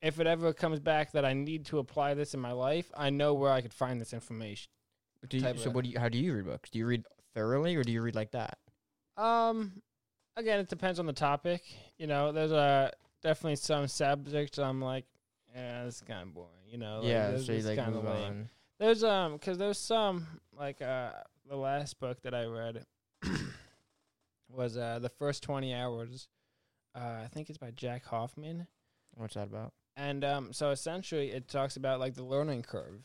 If it ever comes back that I need to apply this in my life, I know where I could find this information. do you, so of- what do you? How do you read books? Do you read thoroughly, or do you read like that? Um, again, it depends on the topic. You know, there's a definitely some subjects I'm like, yeah, this is kind of boring. You know, like, yeah, this, so you like kinda lame. on. There's um, cause there's some like uh, the last book that I read was uh the first twenty hours. Uh, I think it's by Jack Hoffman, What's that about? and um, so essentially it talks about like the learning curve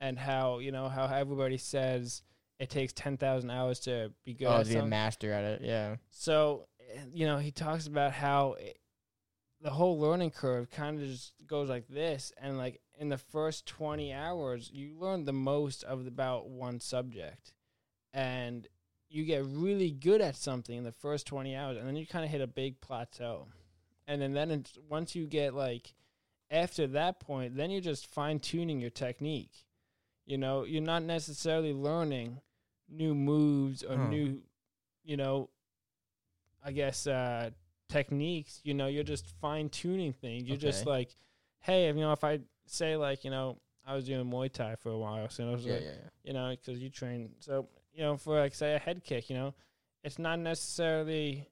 and how you know how everybody says it takes ten thousand hours to be good. oh, at to be a master at it. Yeah. So, eh, you know, he talks about how it, the whole learning curve kind of just goes like this. And, like, in the first 20 hours, you learn the most of about one subject. And you get really good at something in the first 20 hours. And then you kind of hit a big plateau. And then, then it's, once you get, like, after that point, then you're just fine tuning your technique. You know, you're not necessarily learning new moves or Huh. new, you know, I guess uh techniques, you know, you're just fine tuning things. You're just like, hey, you know, if I say like, you know, I was doing Muay Thai for a while, so I was Yeah, like, yeah, yeah. you know, because you train. So, you know, for like say a head kick, you know, it's not necessarily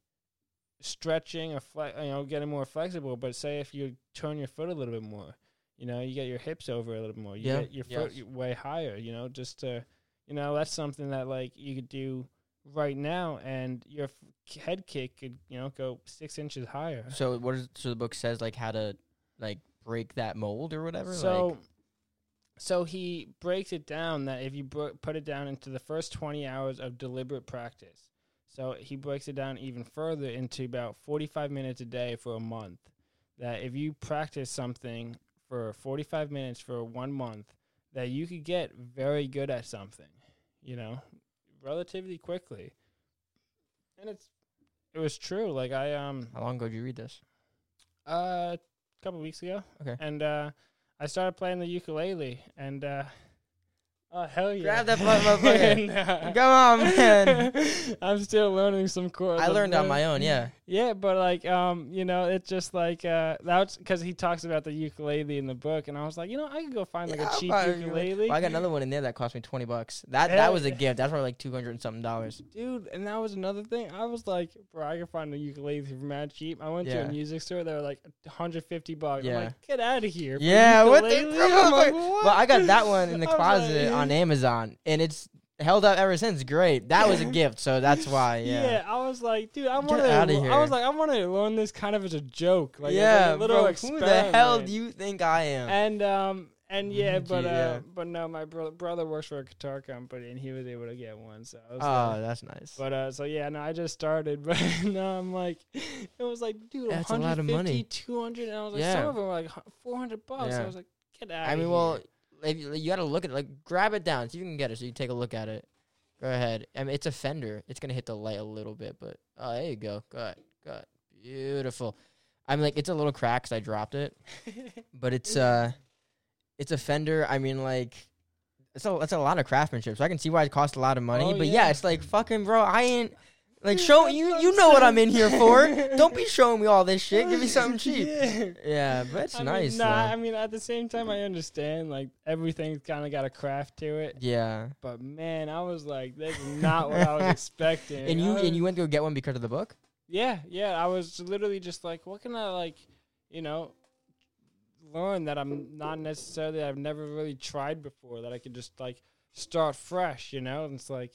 stretching or fle- you know getting more flexible, but say if you turn your foot a little bit more, you know, you get your hips over a little bit more, you Yeah, get your foot yes. way higher, you know, just to, you know, that's something that like you could do right now, and your f- head kick could you know go six inches higher. So what is so the book says like how to like break that mold or whatever? So, like, so he breaks it down that if you br- put it down into the first 20 hours of deliberate practice. So he breaks it down even further into about 45 minutes a day for a month. That if you practice something for 45 minutes for one month, that you could get very good at something, you know, relatively quickly. And it's it was true. Like I um how long ago did you read this? uh, a couple weeks ago. Okay. And uh, I started playing the ukulele, and uh, oh hell yeah! Grab that motherfucker. Uh, Come on, man. I'm still learning some chords. I learned on my own. Yeah. Yeah, but like, um, you know, it's just like uh, that's because he talks about the ukulele in the book, and I was like, you know, I could go find like Yeah, a cheap ukulele. Well, I got another one in there that cost me twenty bucks. That Hell that was a gift. That's probably like two hundred and something dollars. dude. And that was another thing. I was like, bro, I can find a ukulele for mad cheap. I went to a music store. They were like 150 bucks. I'm Yeah. like, get out of here. Yeah, what the ukulele?" I'm Well, I got that one in the closet like- on Amazon, and it's held up ever since. Great. That was a gift, so that's why. Yeah. Yeah. I was like, dude, I wanted. outta I was like, I want to learn this kind of as a joke, like yeah, little bro. Who the hell do you think I am? And um and yeah, but uh, yeah. but no, my bro- brother works for a guitar company, and he was able to get one. So oh, like, that's nice. but uh, so yeah, no, I just started, but no, I'm like, it was like, dude, That's a lot of 150, money. 200, and I was like, Yeah. some of them were like 400 bucks. Yeah. I was like, get out. I mean, well, if you, you got to look at it. Like, grab it down so you can get it. So you take a look at it. Go ahead. I mean, it's a fender. It's gonna hit the light a little bit, but oh, there you go. Good, good, beautiful. I'm like, it's a little cracked 'cause I dropped it, but it's uh, it's a fender. I mean, like, it's a it's a lot of craftsmanship, so I can see why it costs a lot of money. Oh, but yeah. yeah. it's like fucking bro. I ain't. Like show you you know what I'm in here for. Don't be showing me all this shit. Give me something cheap. Yeah. Yeah, but it's I nice. Mean, nah, though. I mean at the same time I understand like everything's kind of got a craft to it. yeah. But man, I was like, this is not what I was expecting. And you I and you went to go get one because of the book. Yeah, yeah. I was literally just like, what can I like, you know, learn that I'm not necessarily I've never really tried before that I could just like start fresh, you know? And it's like,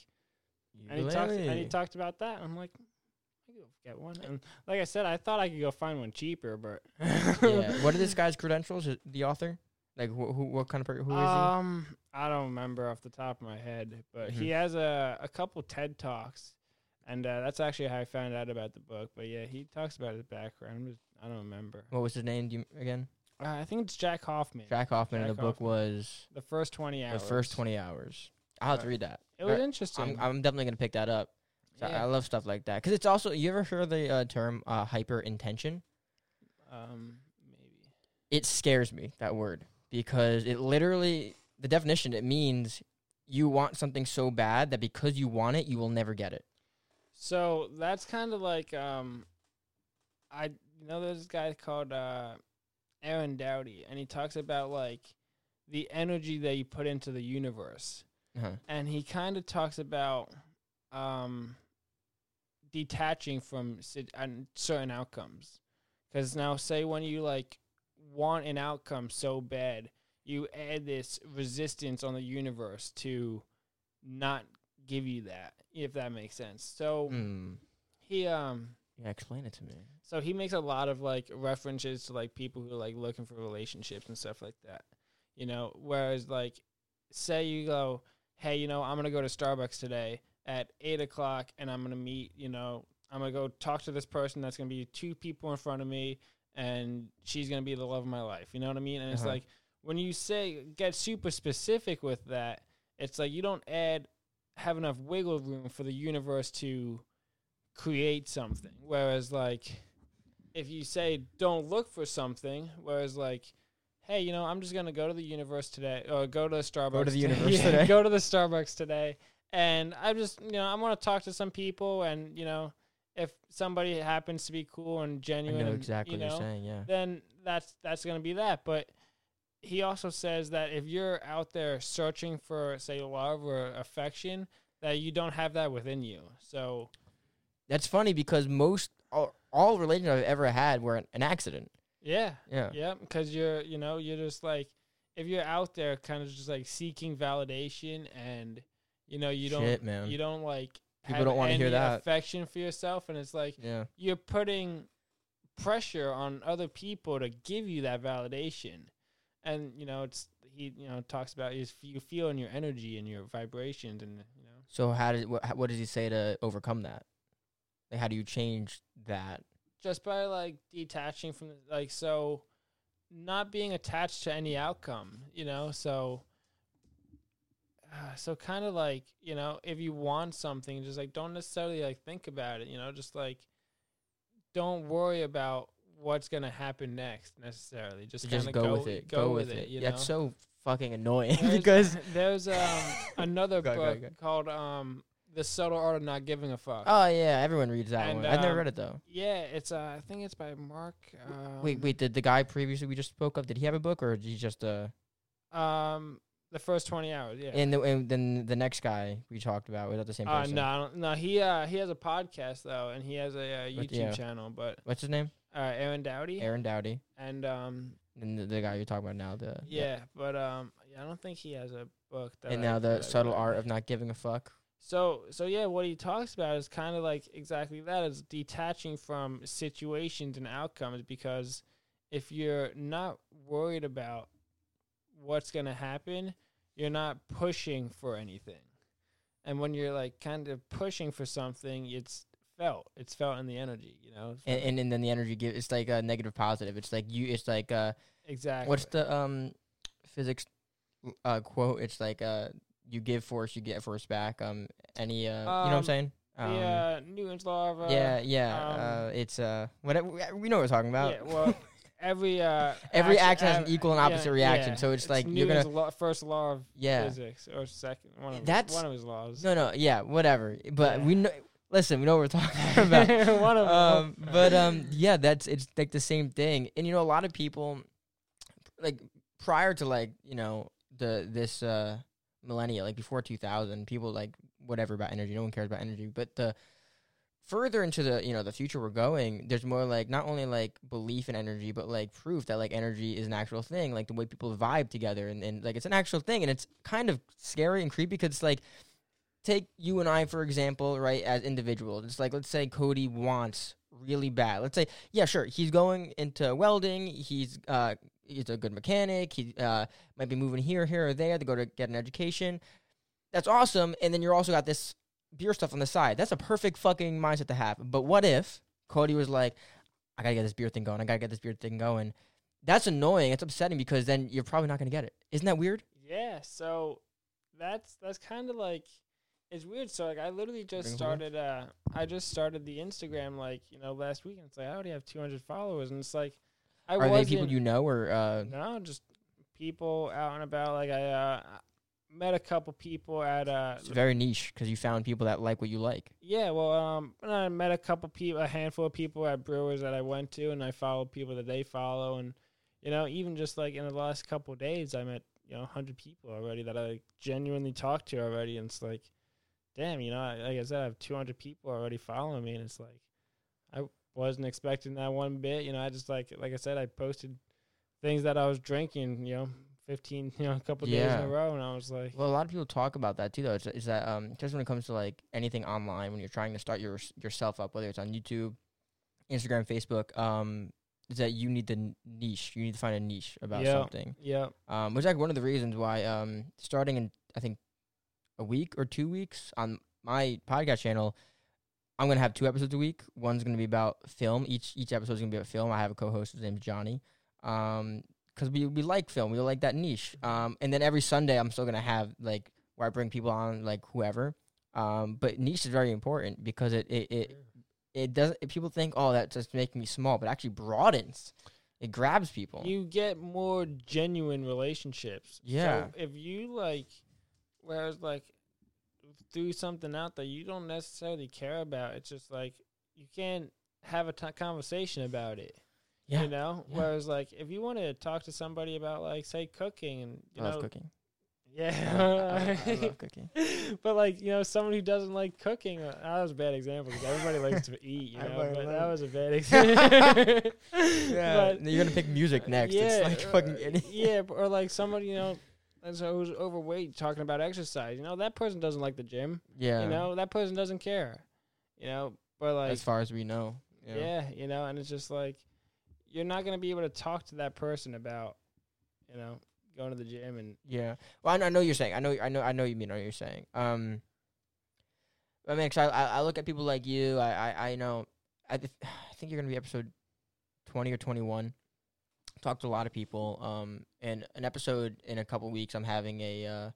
and he talked and he talked about that. I'm like, I could go get one. And like I said, I thought I could go find one cheaper, but yeah. What are this guy's credentials? The author? Like who? who what kind of person? Who is he? Um, I don't remember off the top of my head, but he Mhm. has a a couple TED talks, and uh, that's actually how I found out about the book. But yeah, he talks about his background. I don't remember. What was his name? You, again? Uh, I think it's Jack Hoffman. Jack Hoffman. and Jack the book was The first twenty hours. the first twenty hours. I'll have to Uh, read that. It was interesting. I'm I'm definitely gonna pick that up. So I- I love stuff like that because it's also. You ever heard the uh, term uh, hyper intention? um, maybe. It scares me that word because it literally the definition it means you want something so bad that because you want it you will never get it. So that's kind of like um, I you know there's this guy called uh, Aaron Doughty, and he talks about like the energy that you put into the universe. Uh-huh. and he kind of talks about um, detaching from certain outcomes. Because now, say when you like want an outcome so bad, you add this resistance on the universe to not give you that, if that makes sense. So Mm. he um Yeah, explain it to me. so he makes a lot of like references to like people who are like looking for relationships and stuff like that. You know, whereas like say you go, Hey, you know, I'm gonna go to Starbucks today at eight o'clock and I'm gonna meet, you know, I'm gonna go talk to this person that's gonna be two people in front of me and she's gonna be the love of my life. You know what I mean? And it's Uh-huh. like when you say get super specific with that, it's like you don't add have enough wiggle room for the universe to create something. Whereas like if you say don't look for something, whereas like, hey, you know, I'm just gonna go to the universe today, or go to the Starbucks. Go to the today- universe yeah, today. Go to the Starbucks today, and I just, you know, I want to talk to some people, and you know, if somebody happens to be cool and I genuine, know and, exactly you what know, you're saying. Yeah. then that's that's gonna be that. But he also says that if you're out there searching for, say, love or affection, that you don't have that within you. So That's funny because most all, all relationships I've ever had were an, an accident. Yeah, Yeah. Yeah, because you're, you know, you're just like, if you're out there, kind of just like seeking validation, and you know, you don't, Shit, man. you don't like People don't wanna hear that. affection for yourself, and it's like Yeah. you're putting pressure on other people to give you that validation, and you know, it's he, you know, talks about is you feel in your energy and your vibrations, and you know, So how did what, what does he say to overcome that? Like how do you change that? Just by like detaching from like so not being attached to any outcome you know? So uh, so kind of like you know if you want something just like don't necessarily like think about it you know? Just like don't worry about what's gonna happen next necessarily. Just, Just kind go, with it. go, with it, you know? That's so fucking annoying There's- because there's um another Go, go, book go. called um the subtle art of not giving a fuck oh yeah, everyone reads that And, one. I've never um, read it though. yeah it's uh i think it's by mark um, wait, wait. Did the guy previously we just spoke of? Did he have a book or did he just uh? Um, the first twenty hours, yeah. And, the, and then the next guy we talked about was that the same uh, person? no, I don't- no, he uh he has a podcast though, and he has a uh, But, YouTube yeah. channel. But What's his name? uh, Aaron Doughty, Aaron Doughty. and um, And the, the guy you're talking about now. The yeah, but um, yeah, I don't think he has a book. That And I- now the subtle art of not giving a fuck. So so yeah, what he talks about is kind of like exactly that is detaching from situations and outcomes because if you're not worried about what's gonna happen, you're not pushing for anything. And when you're like kind of pushing for something, it's felt. It's felt in the energy, you know. And, and and then the energy give it's like a negative positive. It's like you. It's like uh. exactly. What's the um physics uh quote? It's like uh you give force, you get force back. Um, any uh, you know what I'm Um, saying? the Um, uh, Newton's law of uh, yeah, yeah. um, uh, it's uh, whatever. We know what we're talking about. yeah. Well, every uh Every action- action has an equal and yeah, opposite reaction, yeah. so it's like you're Newton's gonna- law, first law of yeah. physics or second one of That's- one of his laws. No, no, yeah, whatever. But Yeah. we know listen, we know what we're talking about. One of um, but um, yeah, that's it's like the same thing. And you know, a lot of people, like prior to like you know the this uh millennia, like before two thousand, people like whatever about energy. No one cares about energy. But the further into the you know the future we're going, there's more like not only like belief in energy, but like proof that like energy is an actual thing. Like the way people vibe together, and, and like it's an actual thing, and it's kind of scary and creepy because like take you and I for example, right, as individuals. It's like let's say Cody wants really bad. Let's say, yeah, sure, he's going into welding. He's uh he's a good mechanic. He uh might be moving here, here, or there to go to get an education. That's awesome. And then you're also got this beer stuff on the side. That's a perfect fucking mindset to have. But what if Cody was like, I gotta get this beer thing going. I gotta get this beer thing going. That's annoying. It's upsetting because then you're probably not gonna get it. Isn't that weird? Yeah, so that's that's kind of like it's weird. So like I literally just started uh I just started the Instagram like, you know, last week and it's like I already have 200 followers and it's like I Are they people you know or uh No, just people out and about like I uh met a couple people at uh it's very niche because you found people that like what you like. yeah, well um I met a couple people a handful of people at brewers that I went to and I followed people that they follow and you know, even just like in the last couple of days I met, you know, 100 people already that I genuinely talked to already and it's like damn, you know, like I said, I have 200 people already following me, and it's like wasn't expecting that one bit. You know, I just like like I said, I posted things that I was drinking. You know, 15, you know, a couple days in a row, and I was like, Well, a lot of people talk about that too, though. Is, is that um, just when it comes to like anything online, when you're trying to start your yourself up, whether it's on YouTube, Instagram, Facebook, um, is that you need the n- niche. You need to find a niche about Yeah. something. yeah, Um, which is like one of the reasons why um, starting in I think a week or two weeks on my podcast channel, I'm gonna have two episodes a week. One's gonna be about film. Each each episode is gonna be about film. I have a co-host. His name's Johnny. Um, because we we like film. We like that niche. Um, and then every Sunday I'm still gonna have like where I bring people on like whoever. Um, but niche is very important because it it it, it doesn't. People think oh that's just making me small, but actually broadens. It grabs people. you get more genuine relationships. Yeah. So if you like, whereas like threw something out that you don't necessarily care about, it's just like you can't have a t- conversation about it. yeah, You know, yeah. whereas like if you want to talk to somebody about like say cooking and you I love know, cooking. yeah, I, I love cooking. but like you know, someone who doesn't like cooking, uh, that was a bad example because everybody likes to eat, you know. But that was a bad example. Yeah, you're gonna pick music next. Yeah, it's like uh, fucking idiot. yeah, or like somebody you know that's who's overweight talking about exercise. You know, that person doesn't like the gym. Yeah, You know, that person doesn't care. You know, but like as far as we know. know. yeah, you know, and it's just like you're not gonna be able to talk to that person about you know going to the gym and Yeah. Well, I know, I know you're saying. I know. I know. I know you mean. What you're saying. Um. I mean, 'cause I, I I look at people like you. I I, I know. I th- I think you're gonna be episode twenty or twenty one. Talked to a lot of people. Um. And an episode in a couple weeks, I'm having a. Uh,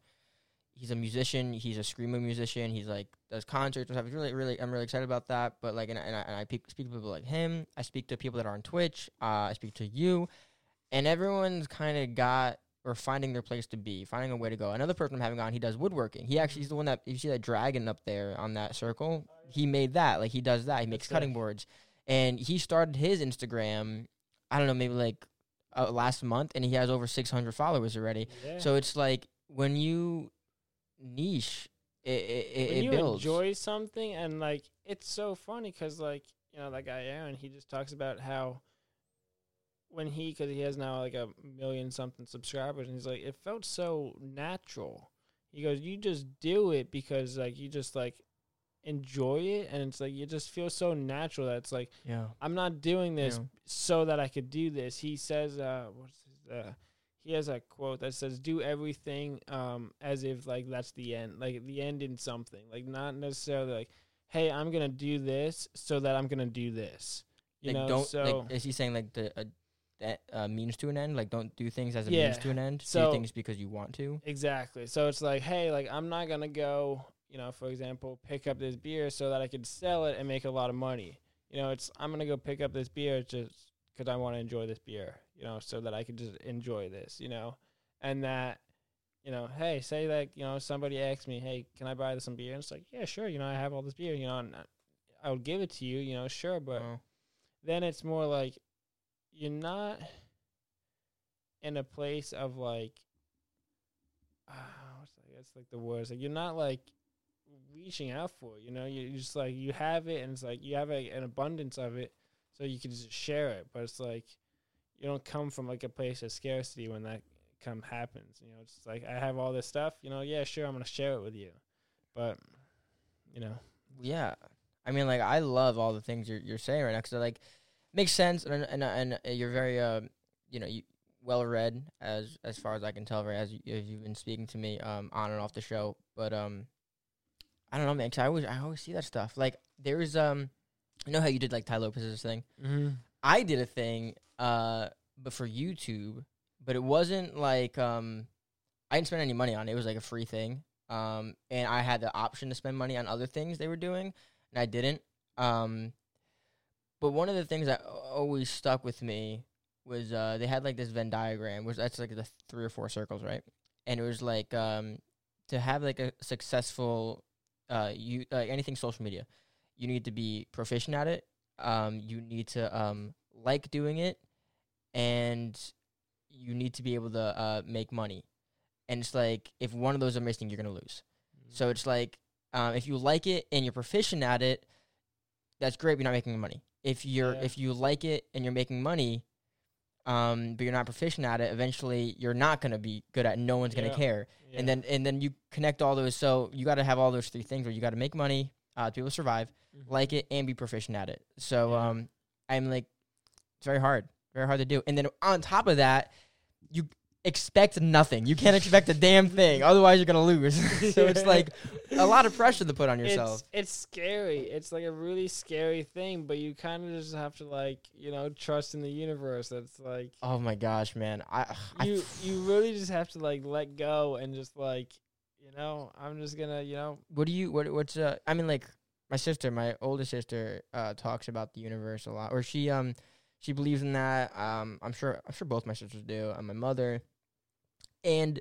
he's a musician. He's a screamo musician. He's like does concerts and stuff. He's really, really, I'm really excited about that. But like, and, I- and I, and I pe- speak to people like him. I speak to people that are on Twitch. Uh, I speak to you, and everyone's kind of got or finding their place to be, finding a way to go. Another person I'm having on, he does woodworking. He actually he's the one that you see that dragon up there on that circle. He made that. Like he does that. He makes That's cutting sick. boards, and he started his Instagram. I don't know, maybe like uh, last month, and he has over 600 followers already. yeah. So it's like when you niche, it it, when it you builds. enjoy something and like it's so funny because like you know that guy Aaron he just talks about how when he because he has now like a million something subscribers and he's like it felt so natural he goes you just do it because like you just like enjoy it and it's like you just feel so natural that it's like yeah. i'm not doing this Yeah. so that i could do this he says uh what's his, uh he has a quote that says do everything um as if like that's the end like the end in something like not necessarily like hey i'm gonna do this so that i'm gonna do this you like know don't so like is he saying like the uh, that uh, means to an end? Like don't do things as a Yeah. means to an end. So- do things because you want to. exactly so it's like hey like i'm not gonna go you know for example pick up this beer so that i could sell it and make a lot of money. You know it's i'm gonna go pick up this beer just because i want to enjoy this beer you know so that i can just enjoy this you know? And that you know hey say like you know somebody asks me hey can i buy this some beer? And it's like yeah sure you know i have all this beer you know and uh, I would give it to you, you know, sure, but Oh. then it's more like you're not in a place of like uh, what's like that's like the words like you're not like reaching out for you know? You just like you have it and it's like you have a, an abundance of it so you can just share it but it's like you don't come from like a place of scarcity when that come happens you know? It's like i have all this stuff you know? Yeah sure i'm gonna share it with you but you know. Yeah, I mean, like I love all the things you're you're saying right now because like makes sense and and and uh, you're very um you know you well read as as far as I can tell, right? As, you, as you've been speaking to me um on and off the show, but um I don't know, man. 'cause I always I always see that stuff. Like there's um you know how you did like Tai Lopez's thing. mm-hmm. I did a thing uh but for YouTube, but it wasn't like um I didn't spend any money on it. It was like a free thing. Um and I had the option to spend money on other things they were doing and I didn't. Um but one of the things that always stuck with me was uh they had like this Venn diagram, which that's like the three or four circles, right? And it was like um to have like a successful uh you like anything social media, you need to be proficient at it. Um you need to um like doing it and you need to be able to uh make money. And it's like if one of those are missing, you're gonna lose. So it's like um, if you like it and you're proficient at it, that's great. But you're not making money. If you're Yeah. if you like it and you're making money, um, but you're not proficient at it, eventually you're not gonna be good at. it. No one's gonna Yeah. care. Yeah. And then and then you connect all those. So you got to have all those three things where you got to make money, uh, to be able to survive, Mhm. like it, and be proficient at it. So Yeah. um, I'm like, it's very hard, very hard to do. And then on top of that, you expect nothing. You can't expect a damn thing, otherwise you're gonna lose. so it's like a lot of pressure to put on yourself. It's, it's scary. It's like a really scary thing, but you kind of just have to like, you know, trust in the universe. That's like oh my gosh, man! I, I you you really just have to like let go and just like, you know, I'm just gonna, you know, what do you what what's uh? I mean, like my sister, my older sister, uh, talks about the universe a lot, or she um she believes in that. Um, I'm sure I'm sure both my sisters do, and my mother, and.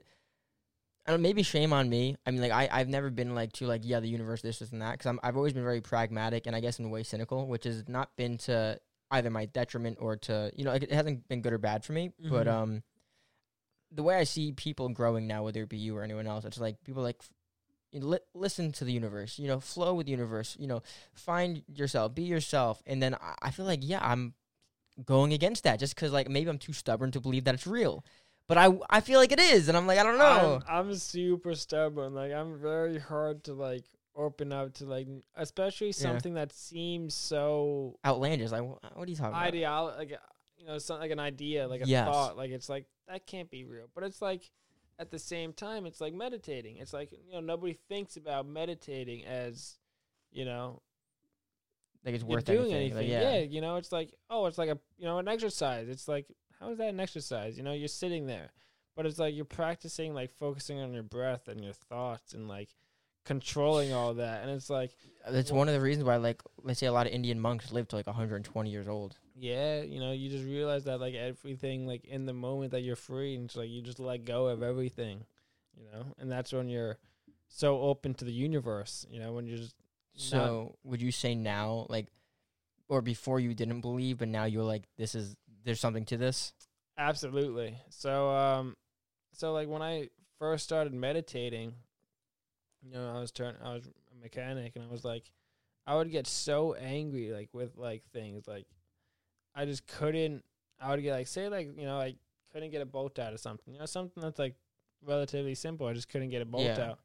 I don't maybe shame on me. I mean, like I, I've never been like to like yeah the universe this this and that because I'm I've always been very pragmatic and I guess in a way cynical, which has not been to either my detriment or to you know like, it hasn't been good or bad for me. But Mhm. um, the way I see people growing now, whether it be you or anyone else, it's like people like you know, li- listen to the universe, you know, flow with the universe, you know, find yourself, be yourself, and then I, I feel like yeah, I'm going against that just because like maybe I'm too stubborn to believe that it's real, but I I feel like it is, and I'm like I don't know. I'm, I'm super stubborn. Like I'm very hard to like open up to like, especially something that seems so Outlandish, like wh- what are you talking about? ideal, like uh, you know, something like an idea, like a Yes. thought. Like it's like that can't be real, but it's like at the same time, it's like meditating. It's like you know, nobody thinks about meditating as you know Like it's you're worth doing anything. Like, yeah. you know, it's like oh, it's like a you know an exercise. It's like how is that an exercise? You know, you're sitting there, but it's like you're practicing like focusing on your breath and your thoughts and like controlling all that. And it's like uh, That's one of the reasons why, like, let's say a lot of Indian monks live to like 120 years old. yeah, you know, you just realize that like everything like in the moment that you're free and it's like you just let go of everything, you know, and that's when you're so open to the universe. You know, when you're just So, would you say now, like, or before you didn't believe, but now you're like, this is there's something to this? Absolutely. So um so like when I first started meditating, you know, I was turn I was a mechanic and I was like I would get so angry like with like things like I just couldn't I would get like say like, you know, I couldn't get a bolt out of something. You know, something that's like relatively simple. I just couldn't get a bolt Yeah. out.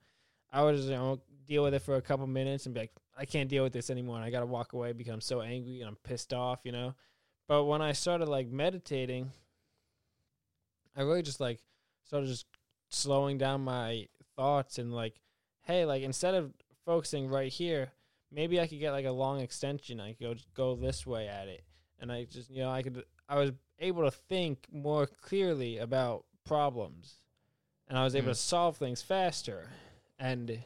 I would just, you know, deal with it for a couple minutes and be like, I can't deal with this anymore and I gotta walk away because I'm so angry and I'm pissed off, you know. But when I started like meditating, I really just like started just slowing down my thoughts and like, hey, like instead of focusing right here, maybe I could get like a long extension. I could go go this way at it, and I just you know I could I was able to think more clearly about problems, and I was able Mm. to solve things faster. And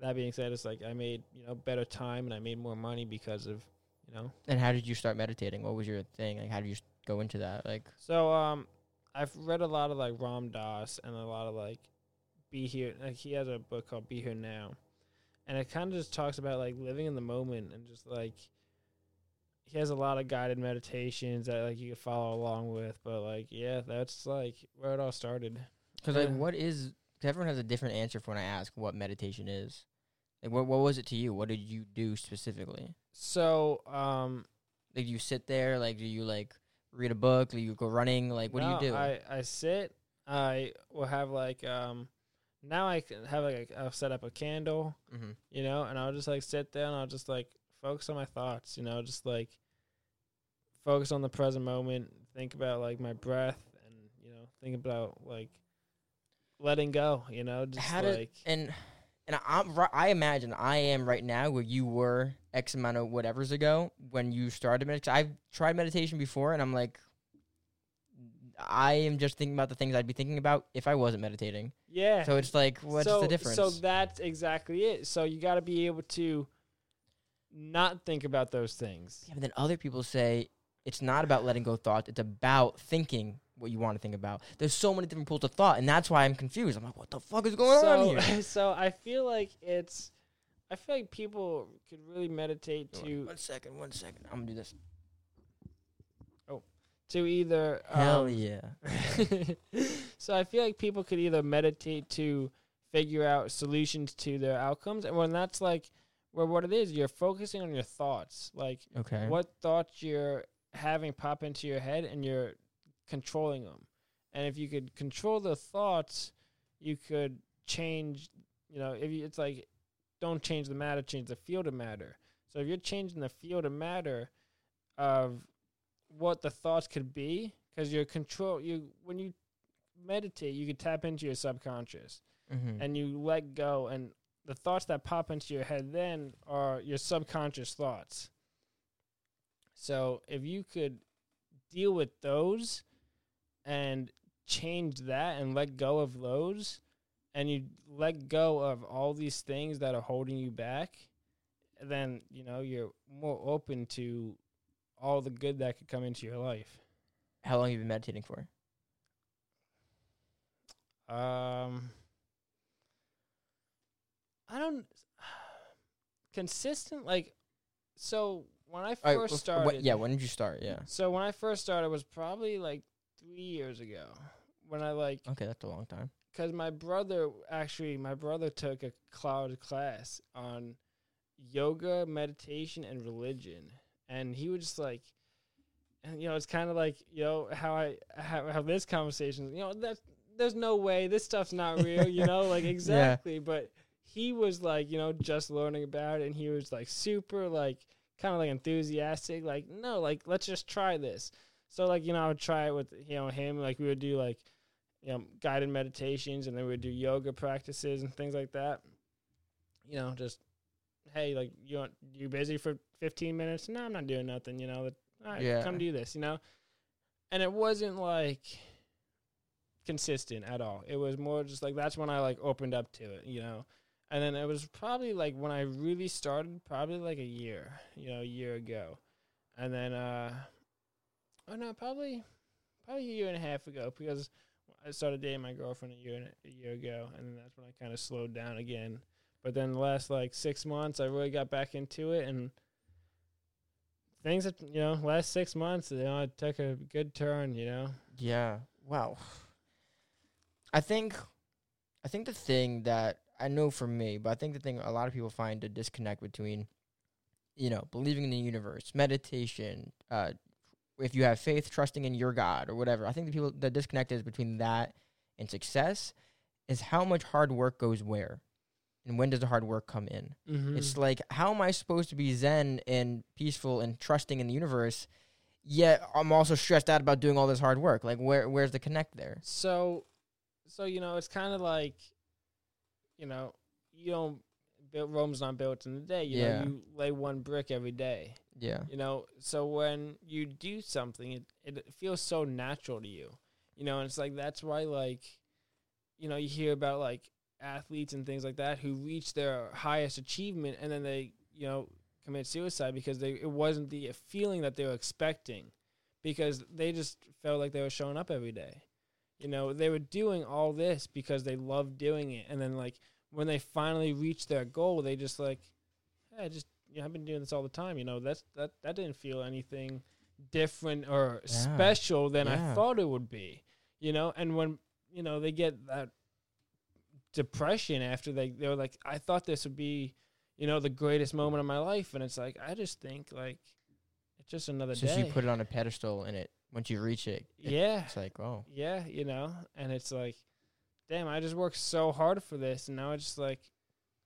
that being said, it's like I made you know better time and I made more money because of you know And how did you start meditating? What was your thing? Like, how did you go into that? Like, So um, I've read a lot of like Ram Dass and a lot of like Be Here. Like he has a book called Be Here Now, and it kind of just talks about like living in the moment and just like he has a lot of guided meditations that like you can follow along with. But like, yeah, that's like where it all started. Because like, what is? Cause everyone has a different answer for when I ask what meditation is. Like, what what was it to you? What did you do specifically? So, um, Like, do you sit there? Like, do you like read a book? Do you go running? Like, what no, do you do? I I sit. I will have like um, now I can have like a, I'll set up a candle, mm-hmm. you know, and I'll just like sit there and I'll just like focus on my thoughts, you know, just like focus on the present moment, think about like my breath, and you know, think about like letting go, you know, just How did- like And and I'm I imagine I am right now where you were X amount of whatevers ago when you started meditation. I've tried meditation before, and I'm like, I am just thinking about the things I'd be thinking about if I wasn't meditating. yeah. So it's like, what's so, the difference? So that's exactly it. So you got to be able to not think about those things. Yeah, but then other people say it's not about letting go of thoughts. It's about thinking what you want to think about. There's so many different pools of thought, and that's why I'm confused. I'm like, what the fuck is going so, on here? so I feel like it's, I feel like people could really meditate to one second, one second. I'm gonna do this. Oh, to either Hell um, yeah. so I feel like people could either meditate to figure out solutions to their outcomes, and when that's like, where what it is, you're focusing on your thoughts, like Okay. what thoughts you're having pop into your head, and you're controlling them. And if you could control the thoughts, you could change. You know, if you, it's like, don't change the matter, change the field of matter. So if you're changing the field of matter of what the thoughts could be, because you're control you when you meditate, you can tap into your subconscious Mm-hmm. and you let go, and the thoughts that pop into your head then are your subconscious thoughts. So if you could deal with those and change that and let go of those, and you let go of all these things that are holding you back, then you know you're more open to all the good that could come into your life. How long have you been meditating for? Um, I don't consistent like so when I first right, wh- started. yeah, when did you start? Yeah. So when I first started was probably like three years ago. When I like, Okay, that's a long time. because my brother actually, my brother took a cloud class on yoga, meditation, and religion, and he was just like, and you know, it's kind of like you know how I how, how this conversation, you know, that there's no way this stuff's not real, you know, like exactly, but he was like, you know, just learning about it, and he was like super like kind of like enthusiastic, like no, like let's just try this. So like you know, I would try it with you know him, like we would do like you know guided meditations, and then we'd do yoga practices and things like that. You know, just hey, like you want you busy for 15 minutes? No, I'm not doing nothing. You know, but, all right, Yeah. come do this. You know, and it wasn't like consistent at all. It was more just like that's when I like opened up to it. You know. And then it was probably like when I really started, probably like a year, you know, a year ago. And then, uh, oh no, probably, probably a year and a half ago because I started dating my girlfriend a year a, year ago, and then that's when I kind of slowed down again. But then the last like six months, I really got back into it, and things have, you know, last six months, you know, it took a good turn, you know. Yeah. Wow. I think I think the thing that I know for me, but I think the thing a lot of people find a disconnect between you know, believing in the universe, meditation, uh if you have faith, trusting in your God or whatever. I think the people the disconnect is between that and success is how much hard work goes where. And when does the hard work come in? Mm-hmm. It's like, how am I supposed to be zen and peaceful and trusting in the universe, yet I'm also stressed out about doing all this hard work? Like, where where's the connect there? So, so you know, it's kind of like, you know, you don't build Rome's not built in a day. You Yeah. know, you lay one brick every day. Yeah, You know, so when you do something, it it feels so natural to you. You know, and it's like that's why like, you know, you hear about like athletes and things like that who reach their highest achievement and then they you know commit suicide because they it wasn't the feeling that they were expecting because they just felt like they were showing up every day. You know, they were doing all this because they loved doing it and then like when they finally reach their goal, they just like, hey, just you know, I've been doing this all the time. You know, that's that that didn't feel anything different or Yeah. special than Yeah. I thought it would be. You know, and when you know they get that depression after they they were like, I thought this would be, you know, the greatest moment of my life, and it's like I just think like it's just another It's just day. you put it on a pedestal and it once you reach it, it- yeah, it's like oh yeah, you know, and it's like, damn, I just worked so hard for this, and now it's just like,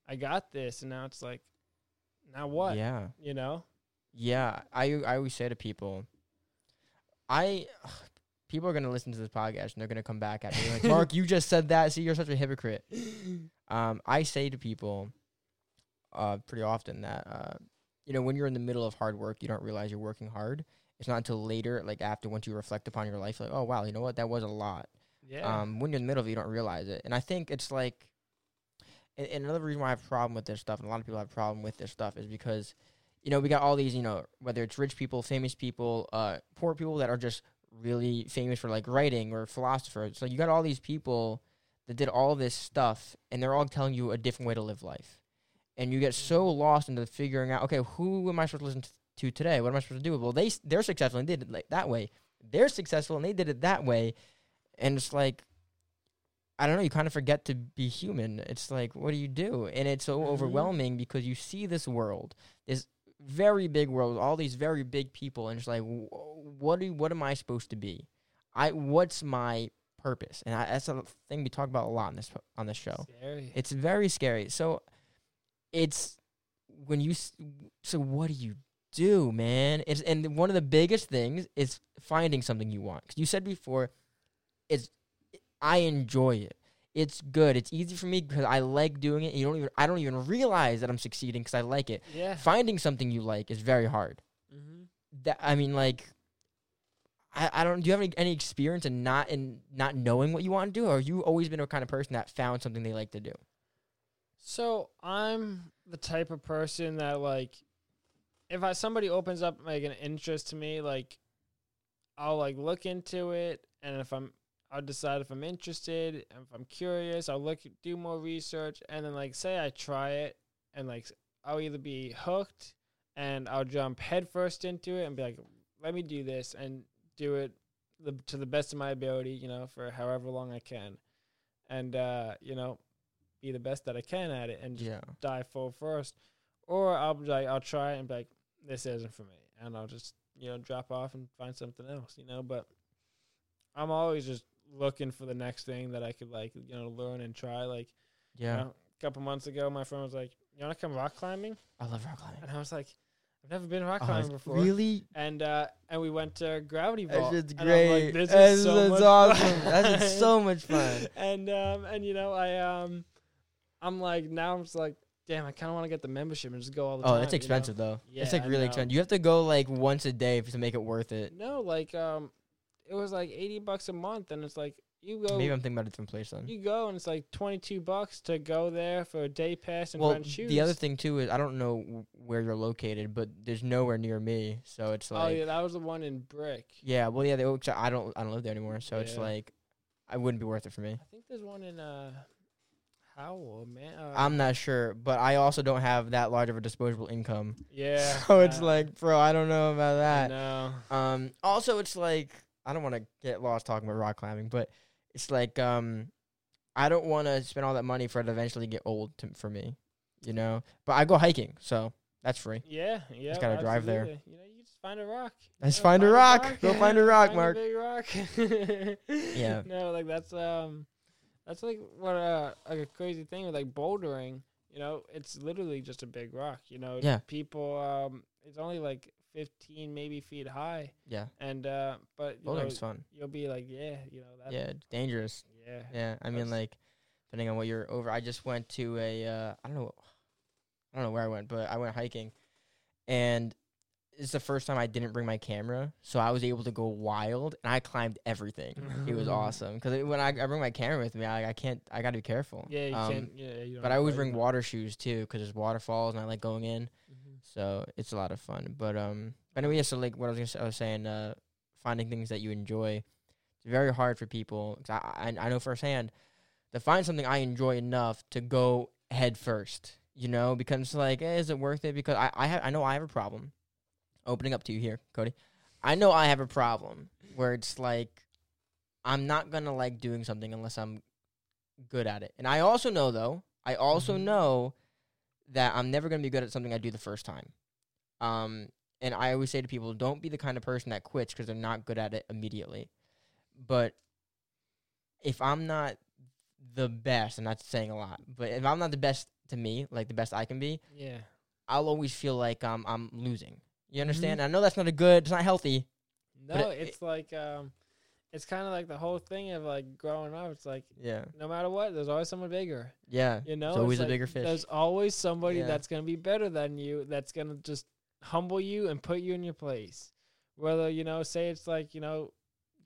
I got this, and now it's like, now what? yeah You know? yeah. I I always say to people, I people are gonna listen to this podcast and they're gonna come back at me like Mark, you just said that. See, you're such a hypocrite. Um, I say to people, uh, pretty often that uh, you know, when you're in the middle of hard work, you don't realize you're working hard. It's not until later, like after once you reflect upon your life, like, oh wow, you know what, that was a lot. Yeah. Um, when you're in the middle of it, you don't realize it. And I think it's like, and, and another reason why I have a problem with this stuff, and a lot of people have a problem with this stuff, is because, you know, we got all these, you know, whether it's rich people, famous people, uh, poor people that are just really famous for like writing or philosophers. So you got all these people that did all this stuff, and they're all telling you a different way to live life. And you get so lost into figuring out, okay, who am I supposed to listen t- to today? What am I supposed to do? Well, they they're successful and they did it like that way. They're successful and they did it that way and it's like I don't know, you kind of forget to be human. It's like, what do you do? And it's so Mhm. overwhelming because you see this world, this very big world, all these very big people, and it's like, wh- what do, what am I supposed to be? I what's my purpose? And I, that's a thing we talk about a lot on this on this show. Scary. It's very scary. So it's when you so what do you do, man? It's and one of the biggest things is finding something you want. Cuz you said before it's I enjoy it. It's good. It's easy for me because I like doing it. You don't even I don't even realize that I'm succeeding cuz I like it. yeah. Finding something you like is very hard. Mm-hmm. That I mean like I, I don't do you have any, any experience in not in not knowing what you want to do or have you always been a kind of person that found something they like to do? So I'm the type of person that like, if I somebody opens up like an interest to me, like, I'll like look into it, and if I'm, I'll decide if I'm interested, and if I'm curious, I'll look do more research, and then like say I try it, and like I'll either be hooked, and I'll jump headfirst into it and be like, let me do this and do it the, to the best of my ability, you know, for however long I can, and uh, you know, be the best that I can at it, and just Yeah. dive full first, or I'll be like I'll try it and be like this isn't for me, and I'll just you know drop off and find something else, you know. But I'm always just looking for the next thing that I could like you know learn and try. Like Yeah. you know, a couple months ago, my friend was like, "You want to come rock climbing?" I love rock climbing. And I was like, "I've never been rock Oh, climbing it's before." Really? And uh, and we went to Gravity Vault. I'm great. like, this That's- is so that's much awesome. That's so much fun. and um and you know I um I'm like now I'm just like damn I kind of want to get the membership and just go all the Oh, time. that's you know? expensive though. it's like really expensive. You have to go like once a day to make it worth it. No, like um, it was like eighty bucks a month, and it's like you go, Maybe I'm thinking about a different place then. you go, and it's like twenty two bucks to go there for a day pass and Well, rent shoes. the other thing too is I don't know where you're located, but there's nowhere near me, so it's like. oh yeah, that was the one in Brick. yeah. Well, yeah, they, I don't I don't live there anymore, so it's like I wouldn't be worth it for me. I think there's one in uh, Howell, man. Uh, I'm not sure, but I also don't have that large of a disposable income, yeah. so it's uh, like, bro, I don't know about that. know. Um, also, it's like I don't want to get lost talking about rock climbing, but it's like um, I don't want to spend all that money for it to eventually get old to, for me, you know. But I go hiking, so that's free. Yeah, yeah. Just gotta drive there. You know, you just find a rock. You Let's know, find a rock. Go find a rock, Find Mark. big rock. Yeah. No, like that's um, that's like what uh like a crazy thing with like bouldering. You know, it's literally just a big rock. You know, Yeah. People um, it's only like fifteen maybe feet high, Yeah, and uh, but you know, boulding's fun. you'll be like, yeah, you know that. Yeah, dangerous. Yeah. Yeah, I mean like depending on what you're over. I just went to a uh, I don't know, I don't know where I went, but I went hiking, and it's the first time I didn't bring my camera, so I was able to go wild, and I climbed everything. it was awesome because when I, I bring my camera with me, I, I can't I got to be careful. Yeah, you Um, can't. Yeah, you don't But I always bring water shoes too because there's waterfalls and I like going in, Mhm. So it's a lot of fun. But um, but anyway, yeah, so like what I was gonna say, I was saying, uh, finding things that you enjoy, it's very hard for people. 'cause I, I I know firsthand to find something I enjoy enough to go head first. You know, because it's like, eh, is it worth it? Because I I ha- I know I have a problem. Opening up to you here, Cody. I know I have a problem where it's like I'm not gonna like doing something unless I'm good at it. And I also know though, I also Mhm. know that I'm never gonna be good at something I do the first time. Um, and I always say to people, don't be the kind of person that quits because they're not good at it immediately. But if I'm not the best, and that's saying a lot, but if I'm not the best to me, like the best I can be, Yeah. I'll always feel like um, I'm losing. You understand? Mhm. I know that's not a good, it's not healthy. No, it- it's like um, it's kind of like the whole thing of like growing up. It's like Yeah. no matter what, there's always someone bigger. Yeah. You know, always It's a bigger fish. There's always somebody Yeah. that's gonna be better than you. That's gonna just humble you and put you in your place. Whether you know, say it's like you know,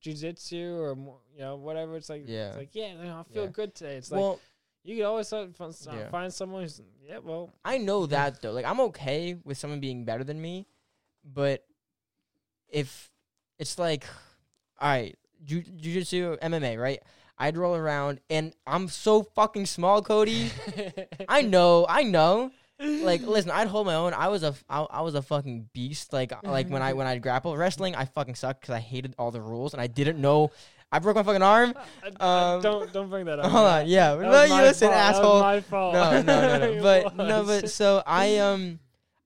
jujitsu or you know whatever. It's like Yeah. it's like yeah, you know, I feel Yeah. good today. It's like you could always find, find Yeah. find someone who's yeah, well, I know that though. Like I'm okay with someone being better than me, but if it's like, all right, ju- jujitsu, MMA, right? I'd roll around, and I'm so fucking small, Cody. I know, I know. Like, listen, I'd hold my own. I was a, I, I was a fucking beast. Like, like when I when I grapple wrestling, I fucking sucked because I hated all the rules and I didn't know. I broke my fucking arm. Um, don't don't bring that up. Hold on, yeah, no, you listen, fault. Was asshole. my fault. No, no, no, no. But no, but so I um,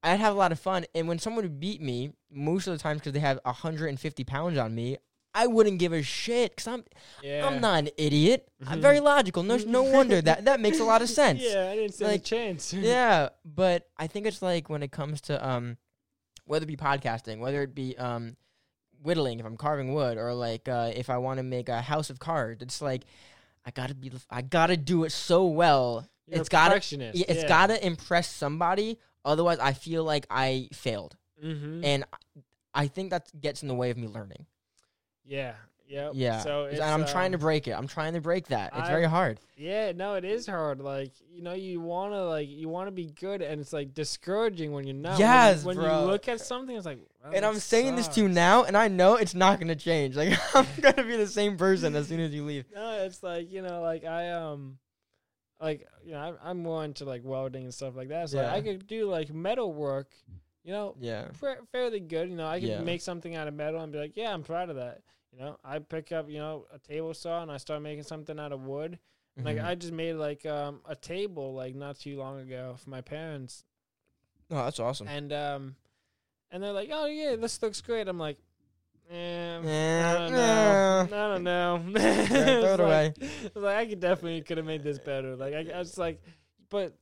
I'd have a lot of fun, and when someone would beat me, most of the time because they have 150 pounds on me, I wouldn't give a shit because I'm yeah. I'm not an idiot. I'm very logical. No, no wonder that that makes a lot of sense. Yeah, I didn't stand Like, a chance. yeah, but I think it's like when it comes to um, whether it be podcasting, whether it be um, whittling if I'm carving wood, or like uh, if I want to make a house of cards, it's like I gotta be, I gotta do it so well. You're it's gotta-. Yeah, it's yeah. gotta impress somebody. Otherwise, I feel like I failed, Mm-hmm. and I think that gets in the way of me learning. Yeah. Yep. Yeah, So and I'm trying to um, break it. I'm trying to break that. It's I- very hard. Yeah, no, it is hard. Like you know, you want to like you want to be good, and it's like discouraging when you're not. When you- Yes, when, bro. you look at something, it's like. "Wow, And I'm saying this to you now, and I know it's not gonna change. Like I'm gonna be the same person as soon as you leave. No, it's like you know, like I um, like you know, I'm, I'm more into like welding and stuff like that. So like, I could do like metal work, you know, Yeah. fa- fairly good. You know, I could Yeah. make something out of metal and be like, yeah, I'm proud of that. You know, I pick up you know a table saw and I start making something out of wood. Like Mhm. I just made like um a table like not too long ago for my parents, oh, that's awesome. and um, and they're like, oh yeah, this looks great. I'm like. Eh, Eh, I don't know. I don't know. throw it away. like- like I could definitely could have made this better. Like I, I was like, but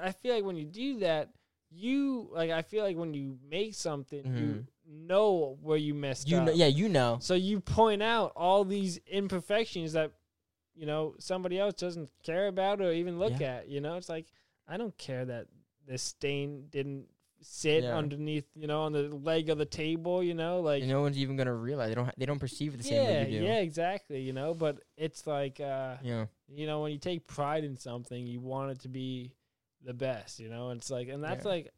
I feel like when you do that, you like I feel like when you make something, you know where you messed. You up. know, yeah, you know. So you point out all these imperfections that you know somebody else doesn't care about or even look Yeah. at. You know, it's like I don't care that the stain didn't sit Yeah. underneath, you know, on the leg of the table. You know, like no one's even gonna realize they don't. Ha- they don't perceive it the same way you do. yeah, exactly. You know, but it's like uh, Yeah. you know, when you take pride in something, you want it to be the best. You know, it's like, and that's Yeah. like,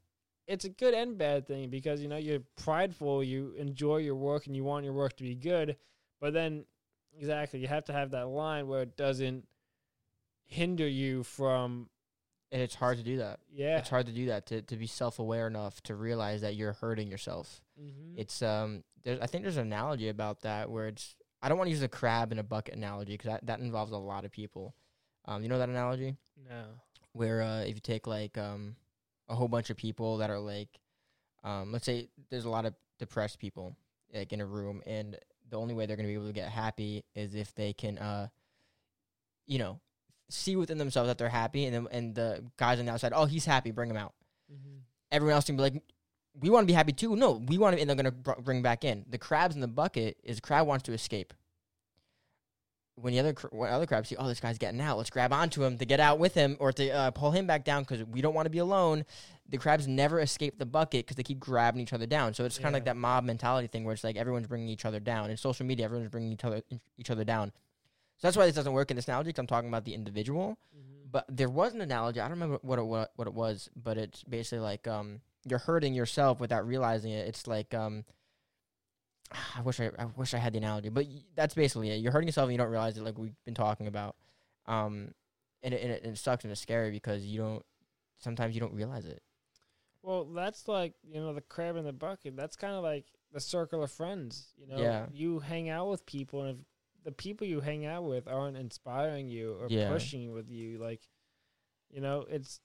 it's a good and bad thing because you know you're prideful, you enjoy your work, and you want your work to be good. But then, exactly, you have to have that line where it doesn't hinder you from And it's hard to do that. yeah. It's hard to do that to to be self aware enough to realize that you're hurting yourself. Mm-hmm. It's um. There's, I think there's an analogy about that where it's. I don't want to use a crab in a bucket analogy because that, that involves a lot of people. Um, you know that analogy no. where uh, if you take like um a whole bunch of people that are like, um, let's say there's a lot of depressed people like in a room, and the only way they're gonna be able to get happy is if they can uh, you know, see within themselves that they're happy, and then and the guys on the outside, oh, he's happy, bring him out. Mm-hmm. everyone else can be like, we want to be happy too. No, we want to, and they're gonna br- bring back in the crabs in the bucket. Is crab wants to escape. When the other when other crabs see, oh, this guy's getting out, let's grab onto him to get out with him or to uh, pull him back down because we don't want to be alone. The crabs never escape the bucket because they keep grabbing each other down. So it's kind of like that mob mentality thing where it's like everyone's bringing each other down. In social media, everyone's bringing each other each other down. So that's why this doesn't work in this analogy. Because I'm talking about the individual. Mm-hmm. But there was an analogy. I don't remember what it what, what it was, but it's basically like um you're hurting yourself without realizing it. It's like um I wish I I wish I had the analogy, but that's basically it. You're hurting yourself and you don't realize it, like we've been talking about. Um, and it, and it, and it sucks and it's scary because you don't. Sometimes you don't realize it. Well, that's like you know the crab in the bucket. That's kind of like the circle of friends. You know, Yeah. you hang out with people, and if the people you hang out with aren't inspiring you or Yeah. pushing with you, like, you know, it's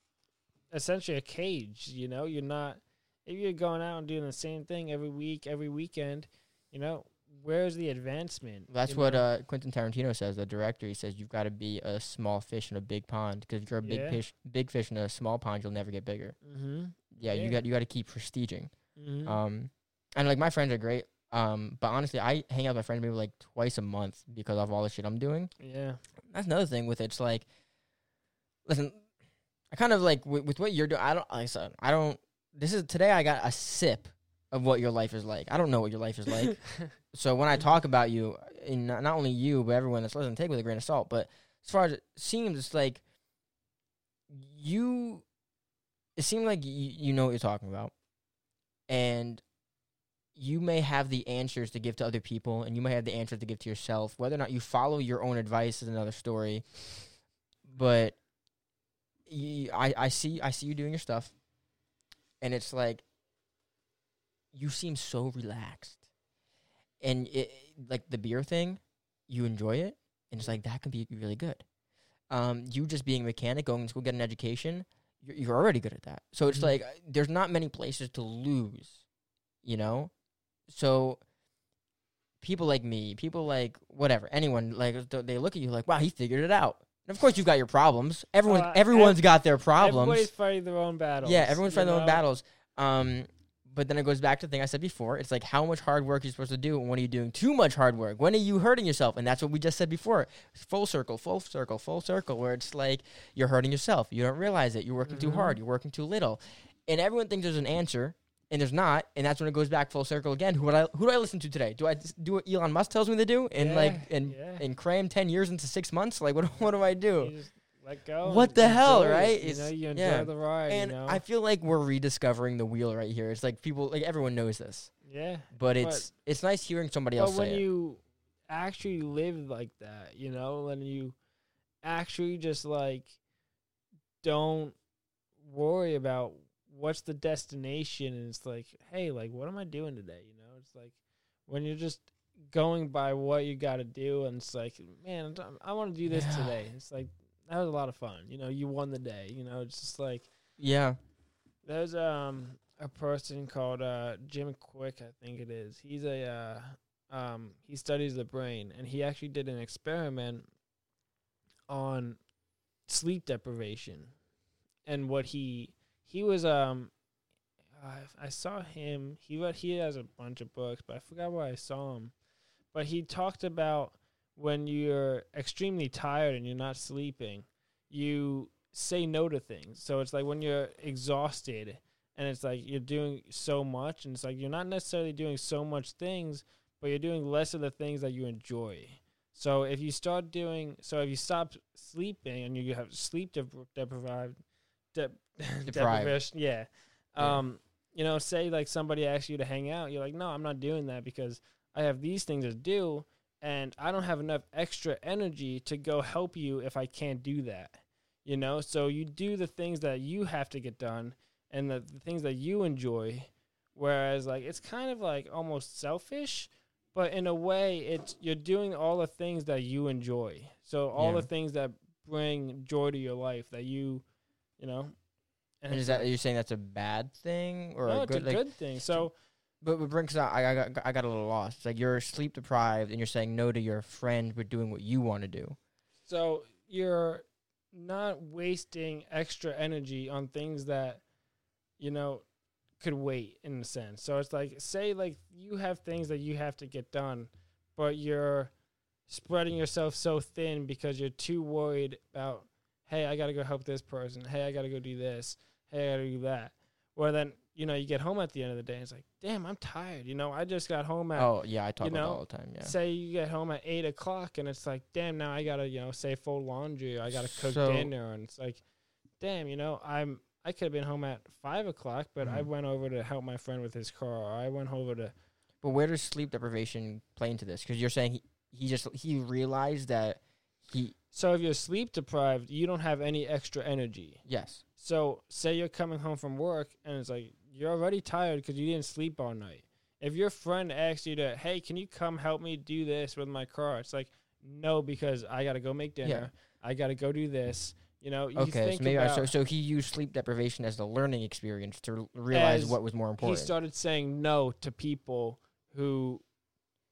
essentially a cage. You know, you're not if you're going out and doing the same thing every week, every weekend. You know, where's the advancement? That's what know? uh, Quentin Tarantino says. The director, he says you've got to be a small fish in a big pond because if you're a big Yeah. fish, big fish in a small pond, you'll never get bigger. Mm-hmm. Yeah, you got you got to keep prestiging. Mm-hmm. Um, and like my friends are great. Um, but honestly, I hang out with my friends maybe like twice a month because of all the shit I'm doing. yeah. That's another thing with it. It's like, listen, I kind of like with, with what you're doing. I don't. Like I said, I don't. This is today. I got a sip of what your life is like. I don't know what your life is like. so when I mm-hmm. talk about you, and not, not only you, but everyone that's listening, take it with a grain of salt. But as far as it seems, it's like you. It seemed like you, you know what you're talking about, and you may have the answers to give to other people, and you may have the answers to give to yourself. Whether or not you follow your own advice is another story. But you, I, I see, I see you doing your stuff, and it's like you seem so relaxed, and it like the beer thing, you enjoy it, and it's like that can be really good. Um, you just being a mechanic, going to school, get an education, you're, you're already good at that. So it's Mhm. like there's not many places to lose, you know. So people like me, people like whatever, anyone like they look at you like, wow, he figured it out. And of course, you've got your problems. Everyone, Uh, everyone's ev- got their problems. Everybody's fighting their own battles. Yeah, everyone's fighting their own battles. Um, but then it goes back to the thing I said before. It's like how much hard work you're supposed to do, and when are you doing too much hard work? When are you hurting yourself? And that's what we just said before. Full circle, full circle, full circle. Where it's like you're hurting yourself. You don't realize it. You're working too Mhm. hard. You're working too little, and everyone thinks there's an answer, and there's not. And that's when it goes back full circle again. Who would I who do I listen to today? Do I do what Elon Musk tells me to do, and like Yeah, and yeah. and cram ten years into six months? Like what what do I do? Just let go. What the hell, it, right? You It's- know, you enjoy yeah. the ride. And you know? I feel like we're rediscovering the wheel right here. It's like people, like everyone knows this, yeah. but it's it's nice hearing somebody else when say it. you actually live like that, you know, when you actually just like don't worry about what's the destination, and it's like, hey, like, what am I doing today? You know, it's like when you're just going by what you got to do, and it's like, man, I want to do this Yeah. today. It's like that was a lot of fun. You know, you won the day. You know, it's just like. Yeah, There's um a person called uh Jim Kwik, I think it is. He's a uh um he studies the brain and he actually did an experiment on sleep deprivation. And what he he was um I, I saw him he read he has a bunch of books, but I forgot where I saw him. But he talked about when you're extremely tired and you're not sleeping, you say no to things. So it's like when you're exhausted and it's like you're doing so much and it's like you're not necessarily doing so much things, but you're doing less of the things that you enjoy. So if you start doing so if you stop sleeping and you have sleep dep- deprived de- Deprived. deprivation, yeah. Yeah. Um you know, say like somebody asks you to hang out, you're like, "No, I'm not doing that because I have these things to do and I don't have enough extra energy to go help you if I can't do that." You know, so you do the things that you have to get done and the, the things that you enjoy. Whereas, like, it's kind of like almost selfish, but in a way, it's you're doing all the things that you enjoy. So all Yeah. the things that bring joy to your life that you, you know. and it's is that you're saying that's a bad thing or no, a it's a like, good thing. So But but brings out I, I got I got a little lost. Like you're sleep deprived and you're saying no to your friend but doing what you want to do. So you're not wasting extra energy on things that, you know, could wait in a sense. So it's like, say, like you have things that you have to get done, but you're spreading yourself so thin because you're too worried about, hey, I got to go help this person. Hey, I got to go do this. Hey, I got to do that. Well, then, you know, you get home at the end of the day and it's like, damn, I'm tired. You know, I just got home at Oh yeah, I talk you about know, all the time. Yeah. say you get home at eight o'clock and it's like, damn, now I gotta, you know, say fold laundry I gotta cook So- dinner and it's like, damn, you know, I'm I could have been home at five o'clock, but I Mhm. went over to help my friend with his car or I went over to But where does sleep deprivation play into this? Because you're saying he, he just he realized that he So if you're sleep deprived, you don't have any extra energy. yes So say you're coming home from work and it's like you're already tired because you didn't sleep all night. If your friend asks you to, hey, can you come help me do this with my car? It's like, no, because I got to go make dinner. I got to go do this. You know, you okay think so maybe I, so so he used sleep deprivation as the learning experience to r- realize what was more important. he started saying no to people who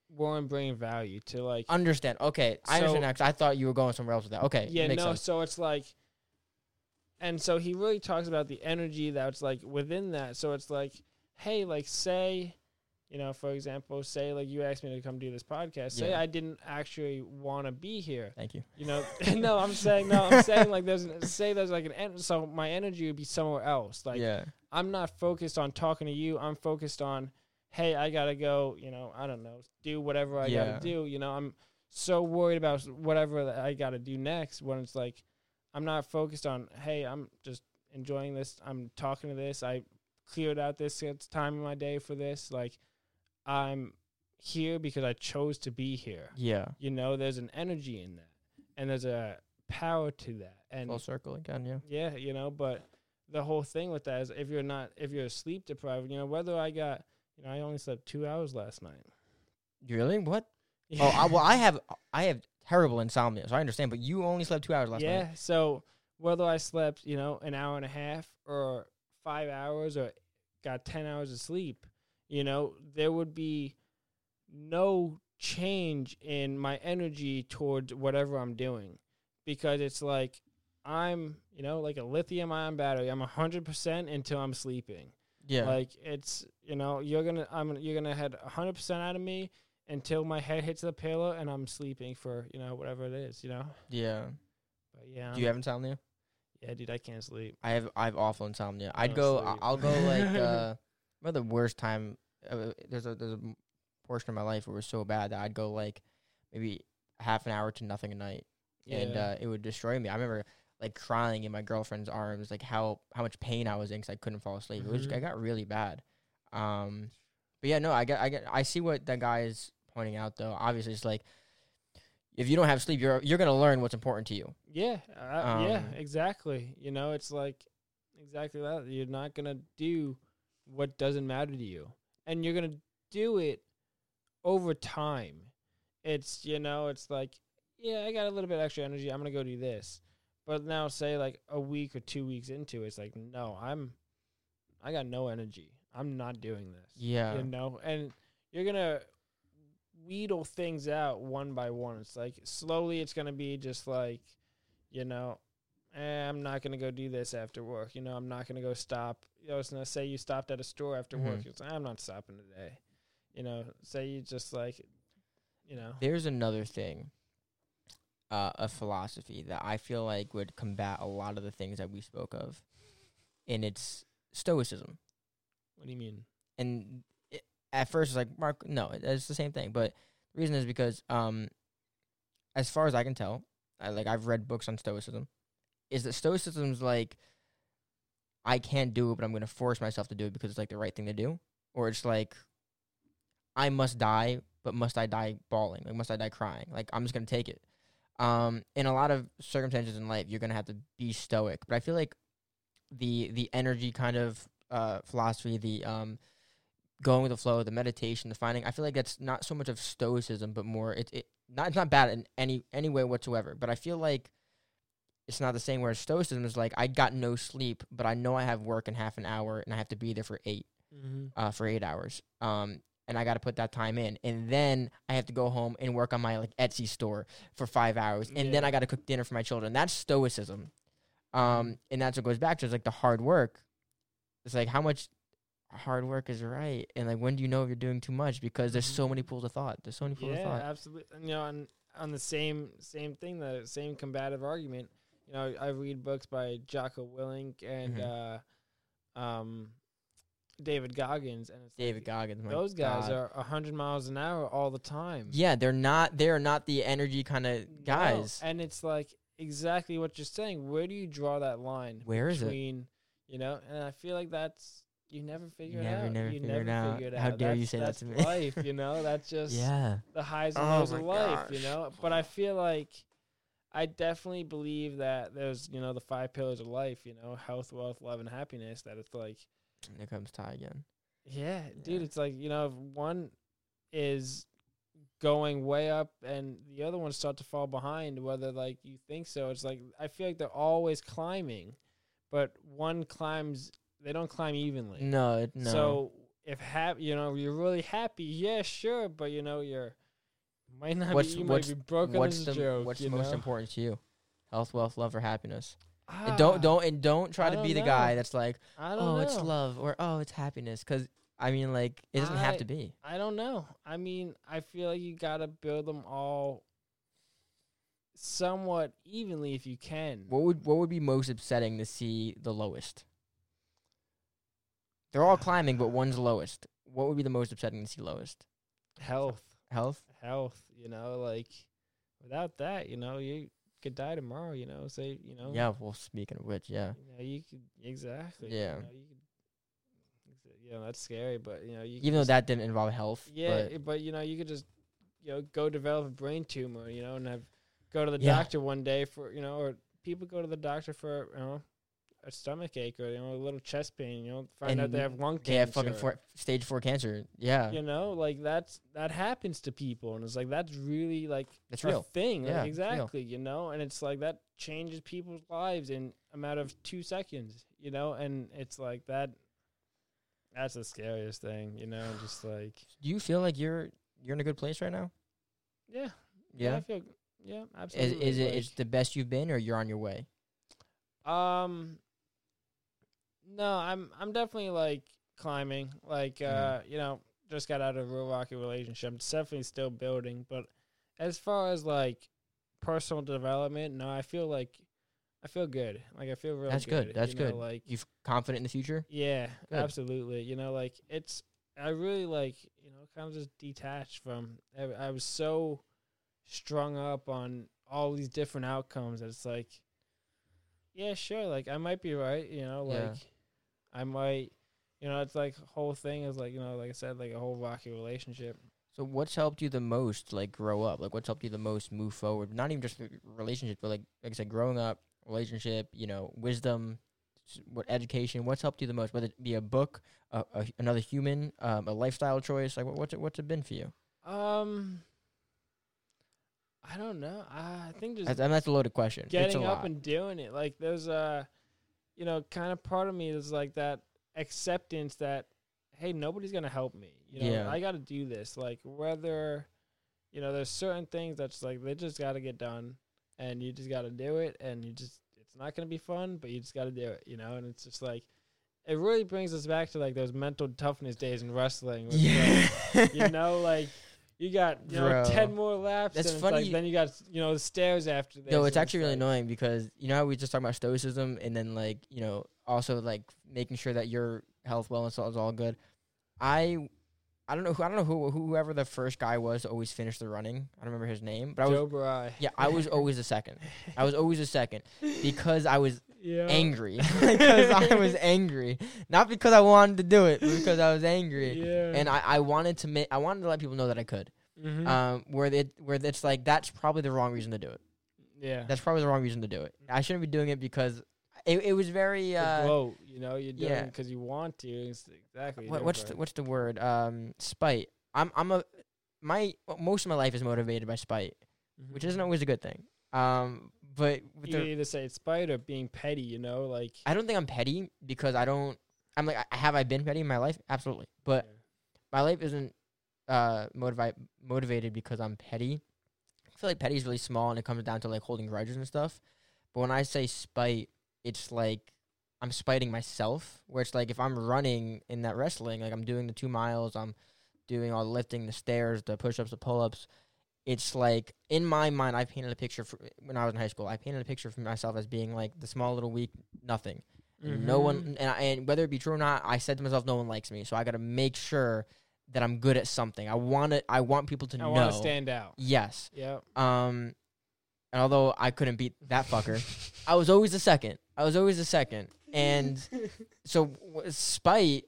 weren't bringing value to like understand okay I So- understand now I thought you were going somewhere else with that okay yeah no sense. so it's like and so he really talks about the energy that's like within that. So it's like hey like say you know for example say like you asked me to come do this podcast. Say Yeah. i didn't actually want to be here. Thank you. You know no i'm saying no i'm saying like there's say there's like an en- so my energy would be somewhere else. Like yeah. I'm not focused on talking to you. I'm focused on hey i gotta go you know i don't know do whatever i Yeah. gotta do. You know i'm so worried about whatever that i gotta do next when it's like i'm not focused on hey i'm just enjoying this. I'm talking to this. I cleared out this time in my day for this. Like i'm here because i chose to be here. Yeah. You know there's an energy in that and there's a power to that and full circle again yeah. Yeah, you know, but the whole thing with that is if you're not if you're sleep deprived, you know, whether I got you know, I only slept two hours last night. really? What? Oh I, well I have I have terrible insomnia so I understand but you only slept two hours last yeah. night Yeah. So whether I slept, you know, an hour and a half or five hours or got ten hours of sleep, you know, there would be no change in my energy towards whatever I'm doing. Because it's like I'm, you know, like a lithium ion battery. I'm hundred percent until I'm sleeping. yeah Like it's you know you're gonna I'm you're gonna head hundred percent out of me until my head hits the pillow and I'm sleeping for you know whatever it is you know. yeah But yeah, do you have insomnia yeah, dude, I can't sleep. I have I have awful insomnia. I I'd go. sleep. I'll go like uh, about the worst time. Uh, there's a there's a portion of my life where it was so bad that I'd go like maybe half an hour to nothing a night, and uh, it would destroy me. I remember like crying in my girlfriend's arms, like how how much pain I was in because I couldn't fall asleep. It was I Mhm. got really bad. Um, but yeah, no, I get I get I see what that guy is pointing out though. Obviously, it's like if you don't have sleep, you're you're gonna learn what's important to you. Yeah, uh, yeah, Um, exactly. You know, it's like exactly that. You're not gonna do what doesn't matter to you, and you're gonna do it over time. It's you know, it's like yeah, I got a little bit extra energy. I'm gonna go do this, but now say like a week or two weeks into it, it's like no, I'm, I got no energy. I'm not doing this. Yeah. you know, and you're gonna wheedle things out one by one. It's like slowly, it's gonna be just like, you know, eh, I'm not gonna go do this after work. You know, I'm not gonna go stop. You know, I was gonna say you stopped at a store after work. Mhm. It's like, I'm not stopping today. You know, say you just like, you know, There's another thing, uh, a philosophy that I feel like would combat a lot of the things that we spoke of, and it's stoicism. what do you mean? And at first, it's like Mark, no, it's the same thing. But the reason is because, um, as far as I can tell, I, like I've read books on stoicism, is that stoicism's like, I can't do it, but I'm gonna force myself to do it because it's like the right thing to do, or it's like, I must die, but must I die bawling? Like, must I die crying? Like, I'm just gonna take it. Um, in a lot of circumstances in life, you're gonna have to be stoic, but I feel like the the energy kind of uh philosophy, the um going with the flow, the meditation, the finding. I feel like that's not so much of stoicism, but more it it not it's not bad in any any way whatsoever. But I feel like it's not the same. Whereas stoicism is like I got no sleep, but I know I have work in half an hour, and I have to be there for eight Mm-hmm. uh, for eight hours. Um, and I got to put that time in, and then I have to go home and work on my like Etsy store for five hours, and then I got to cook dinner for my children. That's stoicism. Um, and that's what goes back to is like the hard work. It's like how much hard work is right, and like when do you know if you're doing too much? Because there's so many pools of thought. There's so many pools Yeah, of thought. absolutely. And, you know, on on the same same thing, the same combative argument. You know, I read books by Jocko Willink and Mhm. uh, um, David Goggins, and it's David like, Goggins, Those guys God. are hundred miles an hour all the time. Yeah, they're not. They're not the energy kind of No, guys. and it's like exactly what you're saying. Where do you draw that line? Where is it? You know, and I feel like that's you never figure never, it out. never you figure never out. figure it How out. dare you say that to me. life, you know. That's just yeah. the highs and Oh lows of my life, you know. But I feel like I definitely believe that there's you know the five pillars of life. You know, health, wealth, love, and happiness. That it's like And there comes Tai again. yeah, dude. Yeah. It's like you know, if one is going way up and the other ones start to fall behind, whether like you think so. It's like I feel like they're always climbing, but one climbs. They don't climb evenly. No, it, no. So if hap, you know, you're really happy. Yeah, sure, but you know, you're might not What's- be. You what's- might be broken what's as the a joke. what's you the most important to you? Health, wealth, love, or happiness? Ah, And don't don't and don't try I to be the know. guy that's like, I oh, know. it's love or oh, it's happiness. Because I mean, like, it doesn't have to be. I don't know. I mean, I feel like you gotta build them all somewhat evenly if you can. What would what would be most upsetting to see the lowest? They're all climbing, but one's lowest. What would be the most upsetting to see lowest? Health, Health. health. You know, like without that, you know, you could die tomorrow. You know, say you know. Yeah. Well, speaking of which, yeah. You know, you could exactly. Yeah. You know, you could, you know, that's scary, but you know, you. Even though that didn't involve health. Yeah, But but you know, you could just you know go develop a brain tumor, you know, and have go to the Yeah. doctor one day for you know, or people go to the doctor for you know a stomach ache or you know a little chest pain, you know, find out they have lung cancer. they have fucking four, stage four cancer. Yeah. You know, like that's that happens to people, and it's like that's really like That's a real. thing. like, Yeah, it's real. exactly. You know, and it's like that changes people's lives in a matter of two seconds. You know, and it's like that. That's the scariest thing. You know, just like Do you feel like you're you're in a good place right now? yeah, Yeah. I feel yeah, Is absolutely. is it like, is the best you've been, or you're on your way? um no, I'm I'm definitely like climbing. Like uh, you know, just got out of a real rocky relationship. It's definitely still building, but as far as like personal development, no, I feel like I feel good. Like I feel really That's good. good. That's you know, good. Like You f- confident in the future? Yeah, Good. absolutely. You know, like it's I really like you know kind of just detached from. I, I was so strung up on all these different outcomes. that It's like, yeah, sure. Like I might be right. You know, like Yeah. I might. You know, it's like whole thing is like you know, like I said, like a whole rocky relationship. So what's helped you the most, like grow up? Like what's helped you the most move forward? Not even just relationship, but like like I said, growing up, relationship, you know, wisdom, what education. What's helped you the most? Whether it be a book, a, a, another human, um, a lifestyle choice. Like what, what's it, what's it been for you? Um, I don't know. I think just That's, and that's a loaded question. getting up lot. and doing it. Like there's a, you know, kind of part of me is like that acceptance that, hey, nobody's gonna help me. You know, Yeah. I got to do this. Like whether, you know, there's certain things that's like they just got to get done, and you just got to do it, and you just it's not gonna be fun, but you just got to do it. You know, and it's just like. It really brings us back to like those mental toughness days in wrestling. it's like, yeah. you know, like you got you know Bro. ten more laps. That's and it's funny Like, you- then you got you know the stairs after this. No, it's actually really annoying because you know how we just talked about stoicism and then like you know also like making sure that your health wellness is all good. I I don't know who I don't know who whoever the first guy was to always finish the running. I don't remember his name, but I was Joe Bry. yeah I was always the second. I was always the second because I was yeah. angry because I was angry, not because I wanted to do it, but because I was angry. Yeah. And I, I wanted to make I wanted to let people know that I could. Mhm. Um, where it where it's like that's probably the wrong reason to do it. yeah. That's probably the wrong reason to do it. I shouldn't be doing it because it, it was very uh gloat, you know, you're doing yeah. because you want to. It's exactly. what, what's the, what's the word um spite. I'm I'm a my most of my life is motivated by spite, which Mhm. isn't always a good thing. Um, but with You the, either say it's spite or being petty, you know, like. I don't think I'm petty because I don't. I'm like, I- have I been petty in my life? Absolutely, but yeah. my life isn't uh motivate motivated because I'm petty. I feel like petty is really small and it comes down to like holding grudges and stuff. But when I say spite, it's like I'm spiting myself. Where it's like if I'm running in that wrestling, like I'm doing the two miles, I'm doing all the lifting, the stairs, the push ups, the pull ups. It's like in my mind, I painted a picture for when I was in high school. I painted a picture for myself as being like the small little weak nothing. And No one, and, I, and whether it be true or not, I said to myself, no one likes me. So I got to make sure that I'm good at something. I want it. I want people to I know. want to stand out. Yes. yeah Um, and although I couldn't beat that fucker, I was always the second. I was always the second. And so w- spite,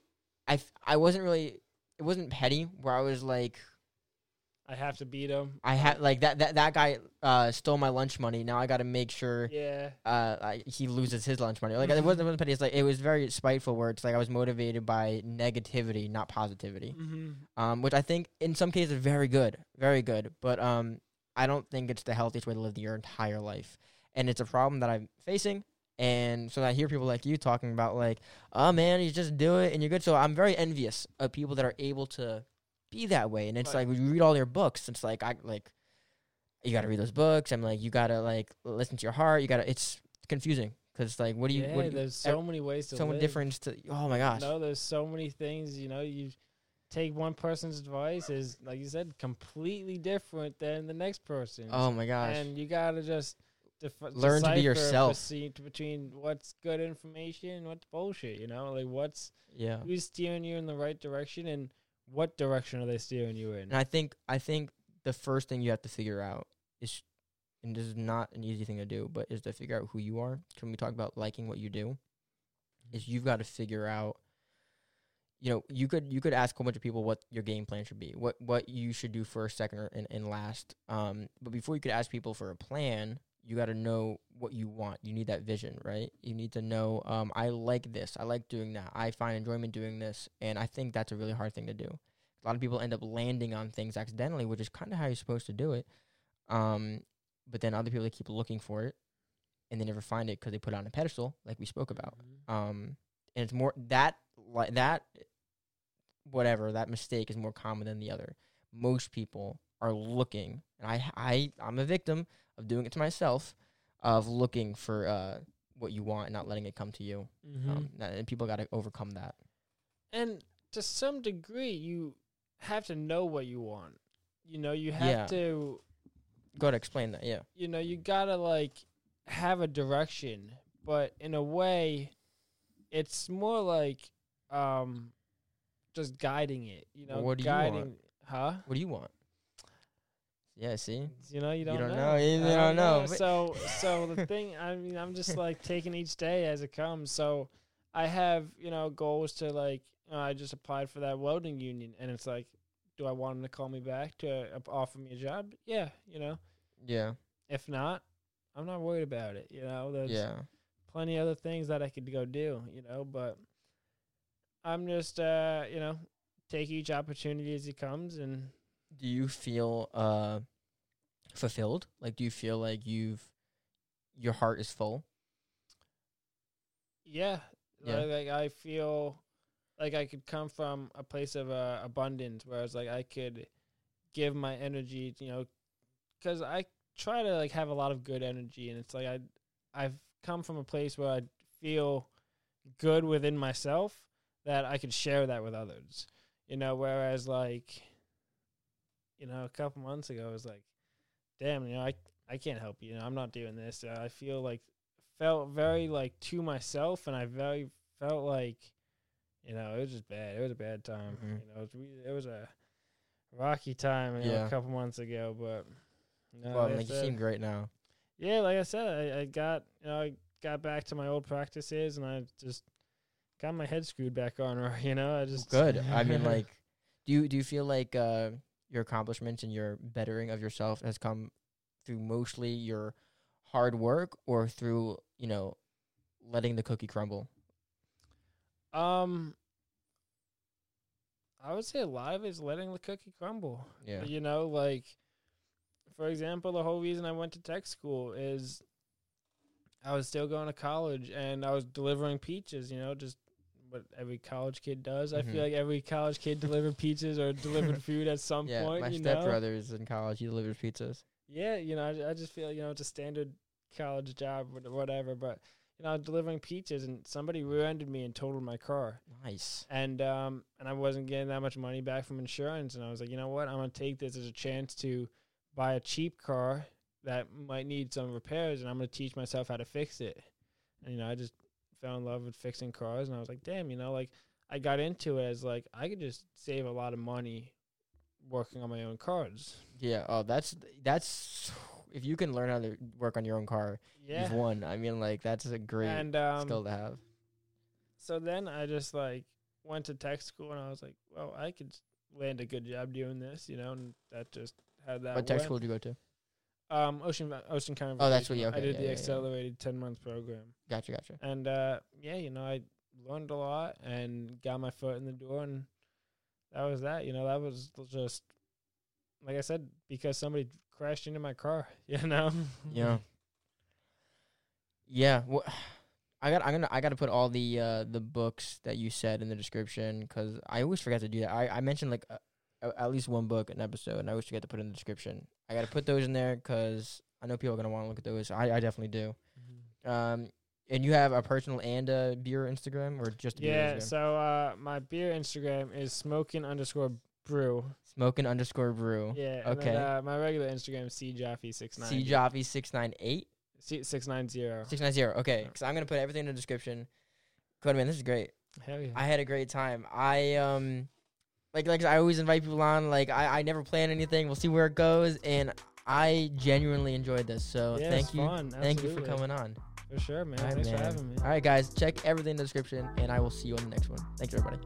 I f- I wasn't really. It wasn't petty. Where I was like, I have to beat him. I had like that that that guy uh, stole my lunch money. Now I got to make sure Yeah. uh, I, he loses his lunch money. Like it wasn't, it wasn't petty. It's like it was very spiteful. Where it's like I was motivated by negativity, not positivity. Mm-hmm. Um, which I think in some cases very good, very good. But um, I don't think it's the healthiest way to live your entire life, and it's a problem that I'm facing. And so I hear people like you talking about like, oh man, you just do it and you're good. So I'm very envious of people that are able to be that way. And it's Right. like you read all their books, it's like I like you got to read those books. I'm like you got to like listen to your heart. You got to. It's confusing because like what do you? yeah, what do you there's so many ways to so many different. to. Oh my gosh. No, there's so many things. You know, you take one person's advice is like you said, completely different than the next person. Oh my gosh. and you gotta just def- Learn to be yourself. between- between what's good information and what's bullshit. You know, like what's yeah. who's steering you in the right direction and what direction are they steering you in? And I think I think the first thing you have to figure out is, and this is not an easy thing to do, but is to figure out who you are. Can we talk about liking what you do, is you've got to figure out. You know, you could you could ask a whole bunch of people what your game plan should be, what what you should do first, second, or, and, and last. Um, but before you could ask people for a plan, you got to know what you want. You need that vision, right? You need to know. Um, I like this. I like doing that. I find enjoyment doing this, and I think that's a really hard thing to do a lot of people end up landing on things accidentally, which is kind of how you're supposed to do it. Um, but then other people they keep looking for it, and they never find it because they put it on a pedestal, like we spoke about. Mhm. Um, and it's more that like that, whatever that mistake is more common than the other. Most people are looking, and I I I'm a victim of doing it to myself, of looking for uh what you want and not letting it come to you. Mhm. Um, and people got to overcome that. and to some degree, you have to know what you want. You know, you have Yeah. to Go to explain that. Yeah. you know, you gotta like have a direction, but in a way, it's more like um just guiding it. You know, what do you guiding, want? huh? What do you want? Yeah. See. You know, you don't, don't know. know, you I don't know, but- So, so the thing, I mean, I'm just like taking each day as it comes. So, I have you know goals to like. You know, I just applied for that welding union, and it's like, do I want them to call me back to uh, offer me a job? Yeah, you know. Yeah. If not, I'm not worried about it. You know, there's Yeah. plenty of other things that I could go do. You know, but I'm just uh, you know, take each opportunity as it comes, and Do you feel uh fulfilled? Like, do you feel like you've your heart is full? Yeah. Yeah. Like, like I feel like I could come from a place of uh, abundance, whereas like I could give my energy, you know, because I try to like have a lot of good energy, and it's like I I've come from a place where I feel good within myself that I could share that with others, you know. Whereas like, you know, a couple months ago, I was like, damn, you know, I I can't help you. You know, I'm not doing this. Uh, I feel like felt very like to myself, and I very felt like, you know, it was just bad. It was a bad time. Mhm. You know, it was, it was a rocky time you know, a couple months ago, but. No, well, like like you said- seem great now. yeah, like I said, I, I got you know I got back to my old practices, and I just got my head screwed back on. You know, I just Good. I mean, like, do you do you feel like uh your accomplishments and your bettering of yourself has come through mostly your hard work or through you know letting the cookie crumble? um, I would say a lot of it's letting the cookie crumble. Yeah. You know, like for example, the whole reason I went to tech school is I was still going to college and I was delivering peaches you know, just what every college kid does. I Mhm. feel like every college kid delivered pizzas or delivered food at some yeah. point, my you know. stepbrother is in college. He delivers pizzas. Yeah, you know, I, I just feel you know it's a standard college job, or whatever. But you know, I was delivering pizzas, and somebody rear-ended me and totaled my car, Nice. and um, and I wasn't getting that much money back from insurance, and I was like, you know what, I'm gonna take this as a chance to buy a cheap car that might need some repairs, and I'm gonna teach myself how to fix it. And you know, I just fell in love with fixing cars, and I was like, damn, you know, like I got into it as like I could just save a lot of money working on my own cars. Yeah. Oh, that's that's if you can learn how to work on your own car, Yeah. you've won. I mean, like that's a great and um, skill to have. so then I just like went to tech school and I was like, well, I could land a good job doing this, you know, and that just had that. what tech school did you go to? Um, Ocean Ocean County. Oh, that's what you- okay, I did yeah, the yeah, accelerated ten month program, Gotcha, gotcha. and uh, yeah, you know, I learned a lot and got my foot in the door, and that was that. You know, that was just like I said because somebody crashed into my car. You know. Yeah. Yeah. Well, I got. I'm gonna. I got to put all the uh, the books that you said in the description because I always forget to do that. I, I mentioned like a, at least one book an episode, and I always forget to put it in the description. I got to put those in there because I know people are gonna want to look at those. I, I definitely do. Um, and you have a personal and a beer Instagram or just a beer Yeah. Instagram? So uh, my beer Instagram is smoking underscore brew. Smoking underscore brew. Yeah. Okay. Then, uh, my regular Instagram is cjoffy six nine. C Joffy six nine eight six nine zero. six nine zero. Okay, because I'm gonna put everything in the description. Cody, man, this is great. Hell yeah. I had a great time. I um like like I always invite people on. Like I, I never plan anything. We'll see where it goes, and I genuinely enjoyed this. So Yeah, thank you, fun. thank you for coming on. For sure, man. All right, Thanks man. for having me. All right, guys, check everything in the description, and I will see you on the next one. Thanks, everybody.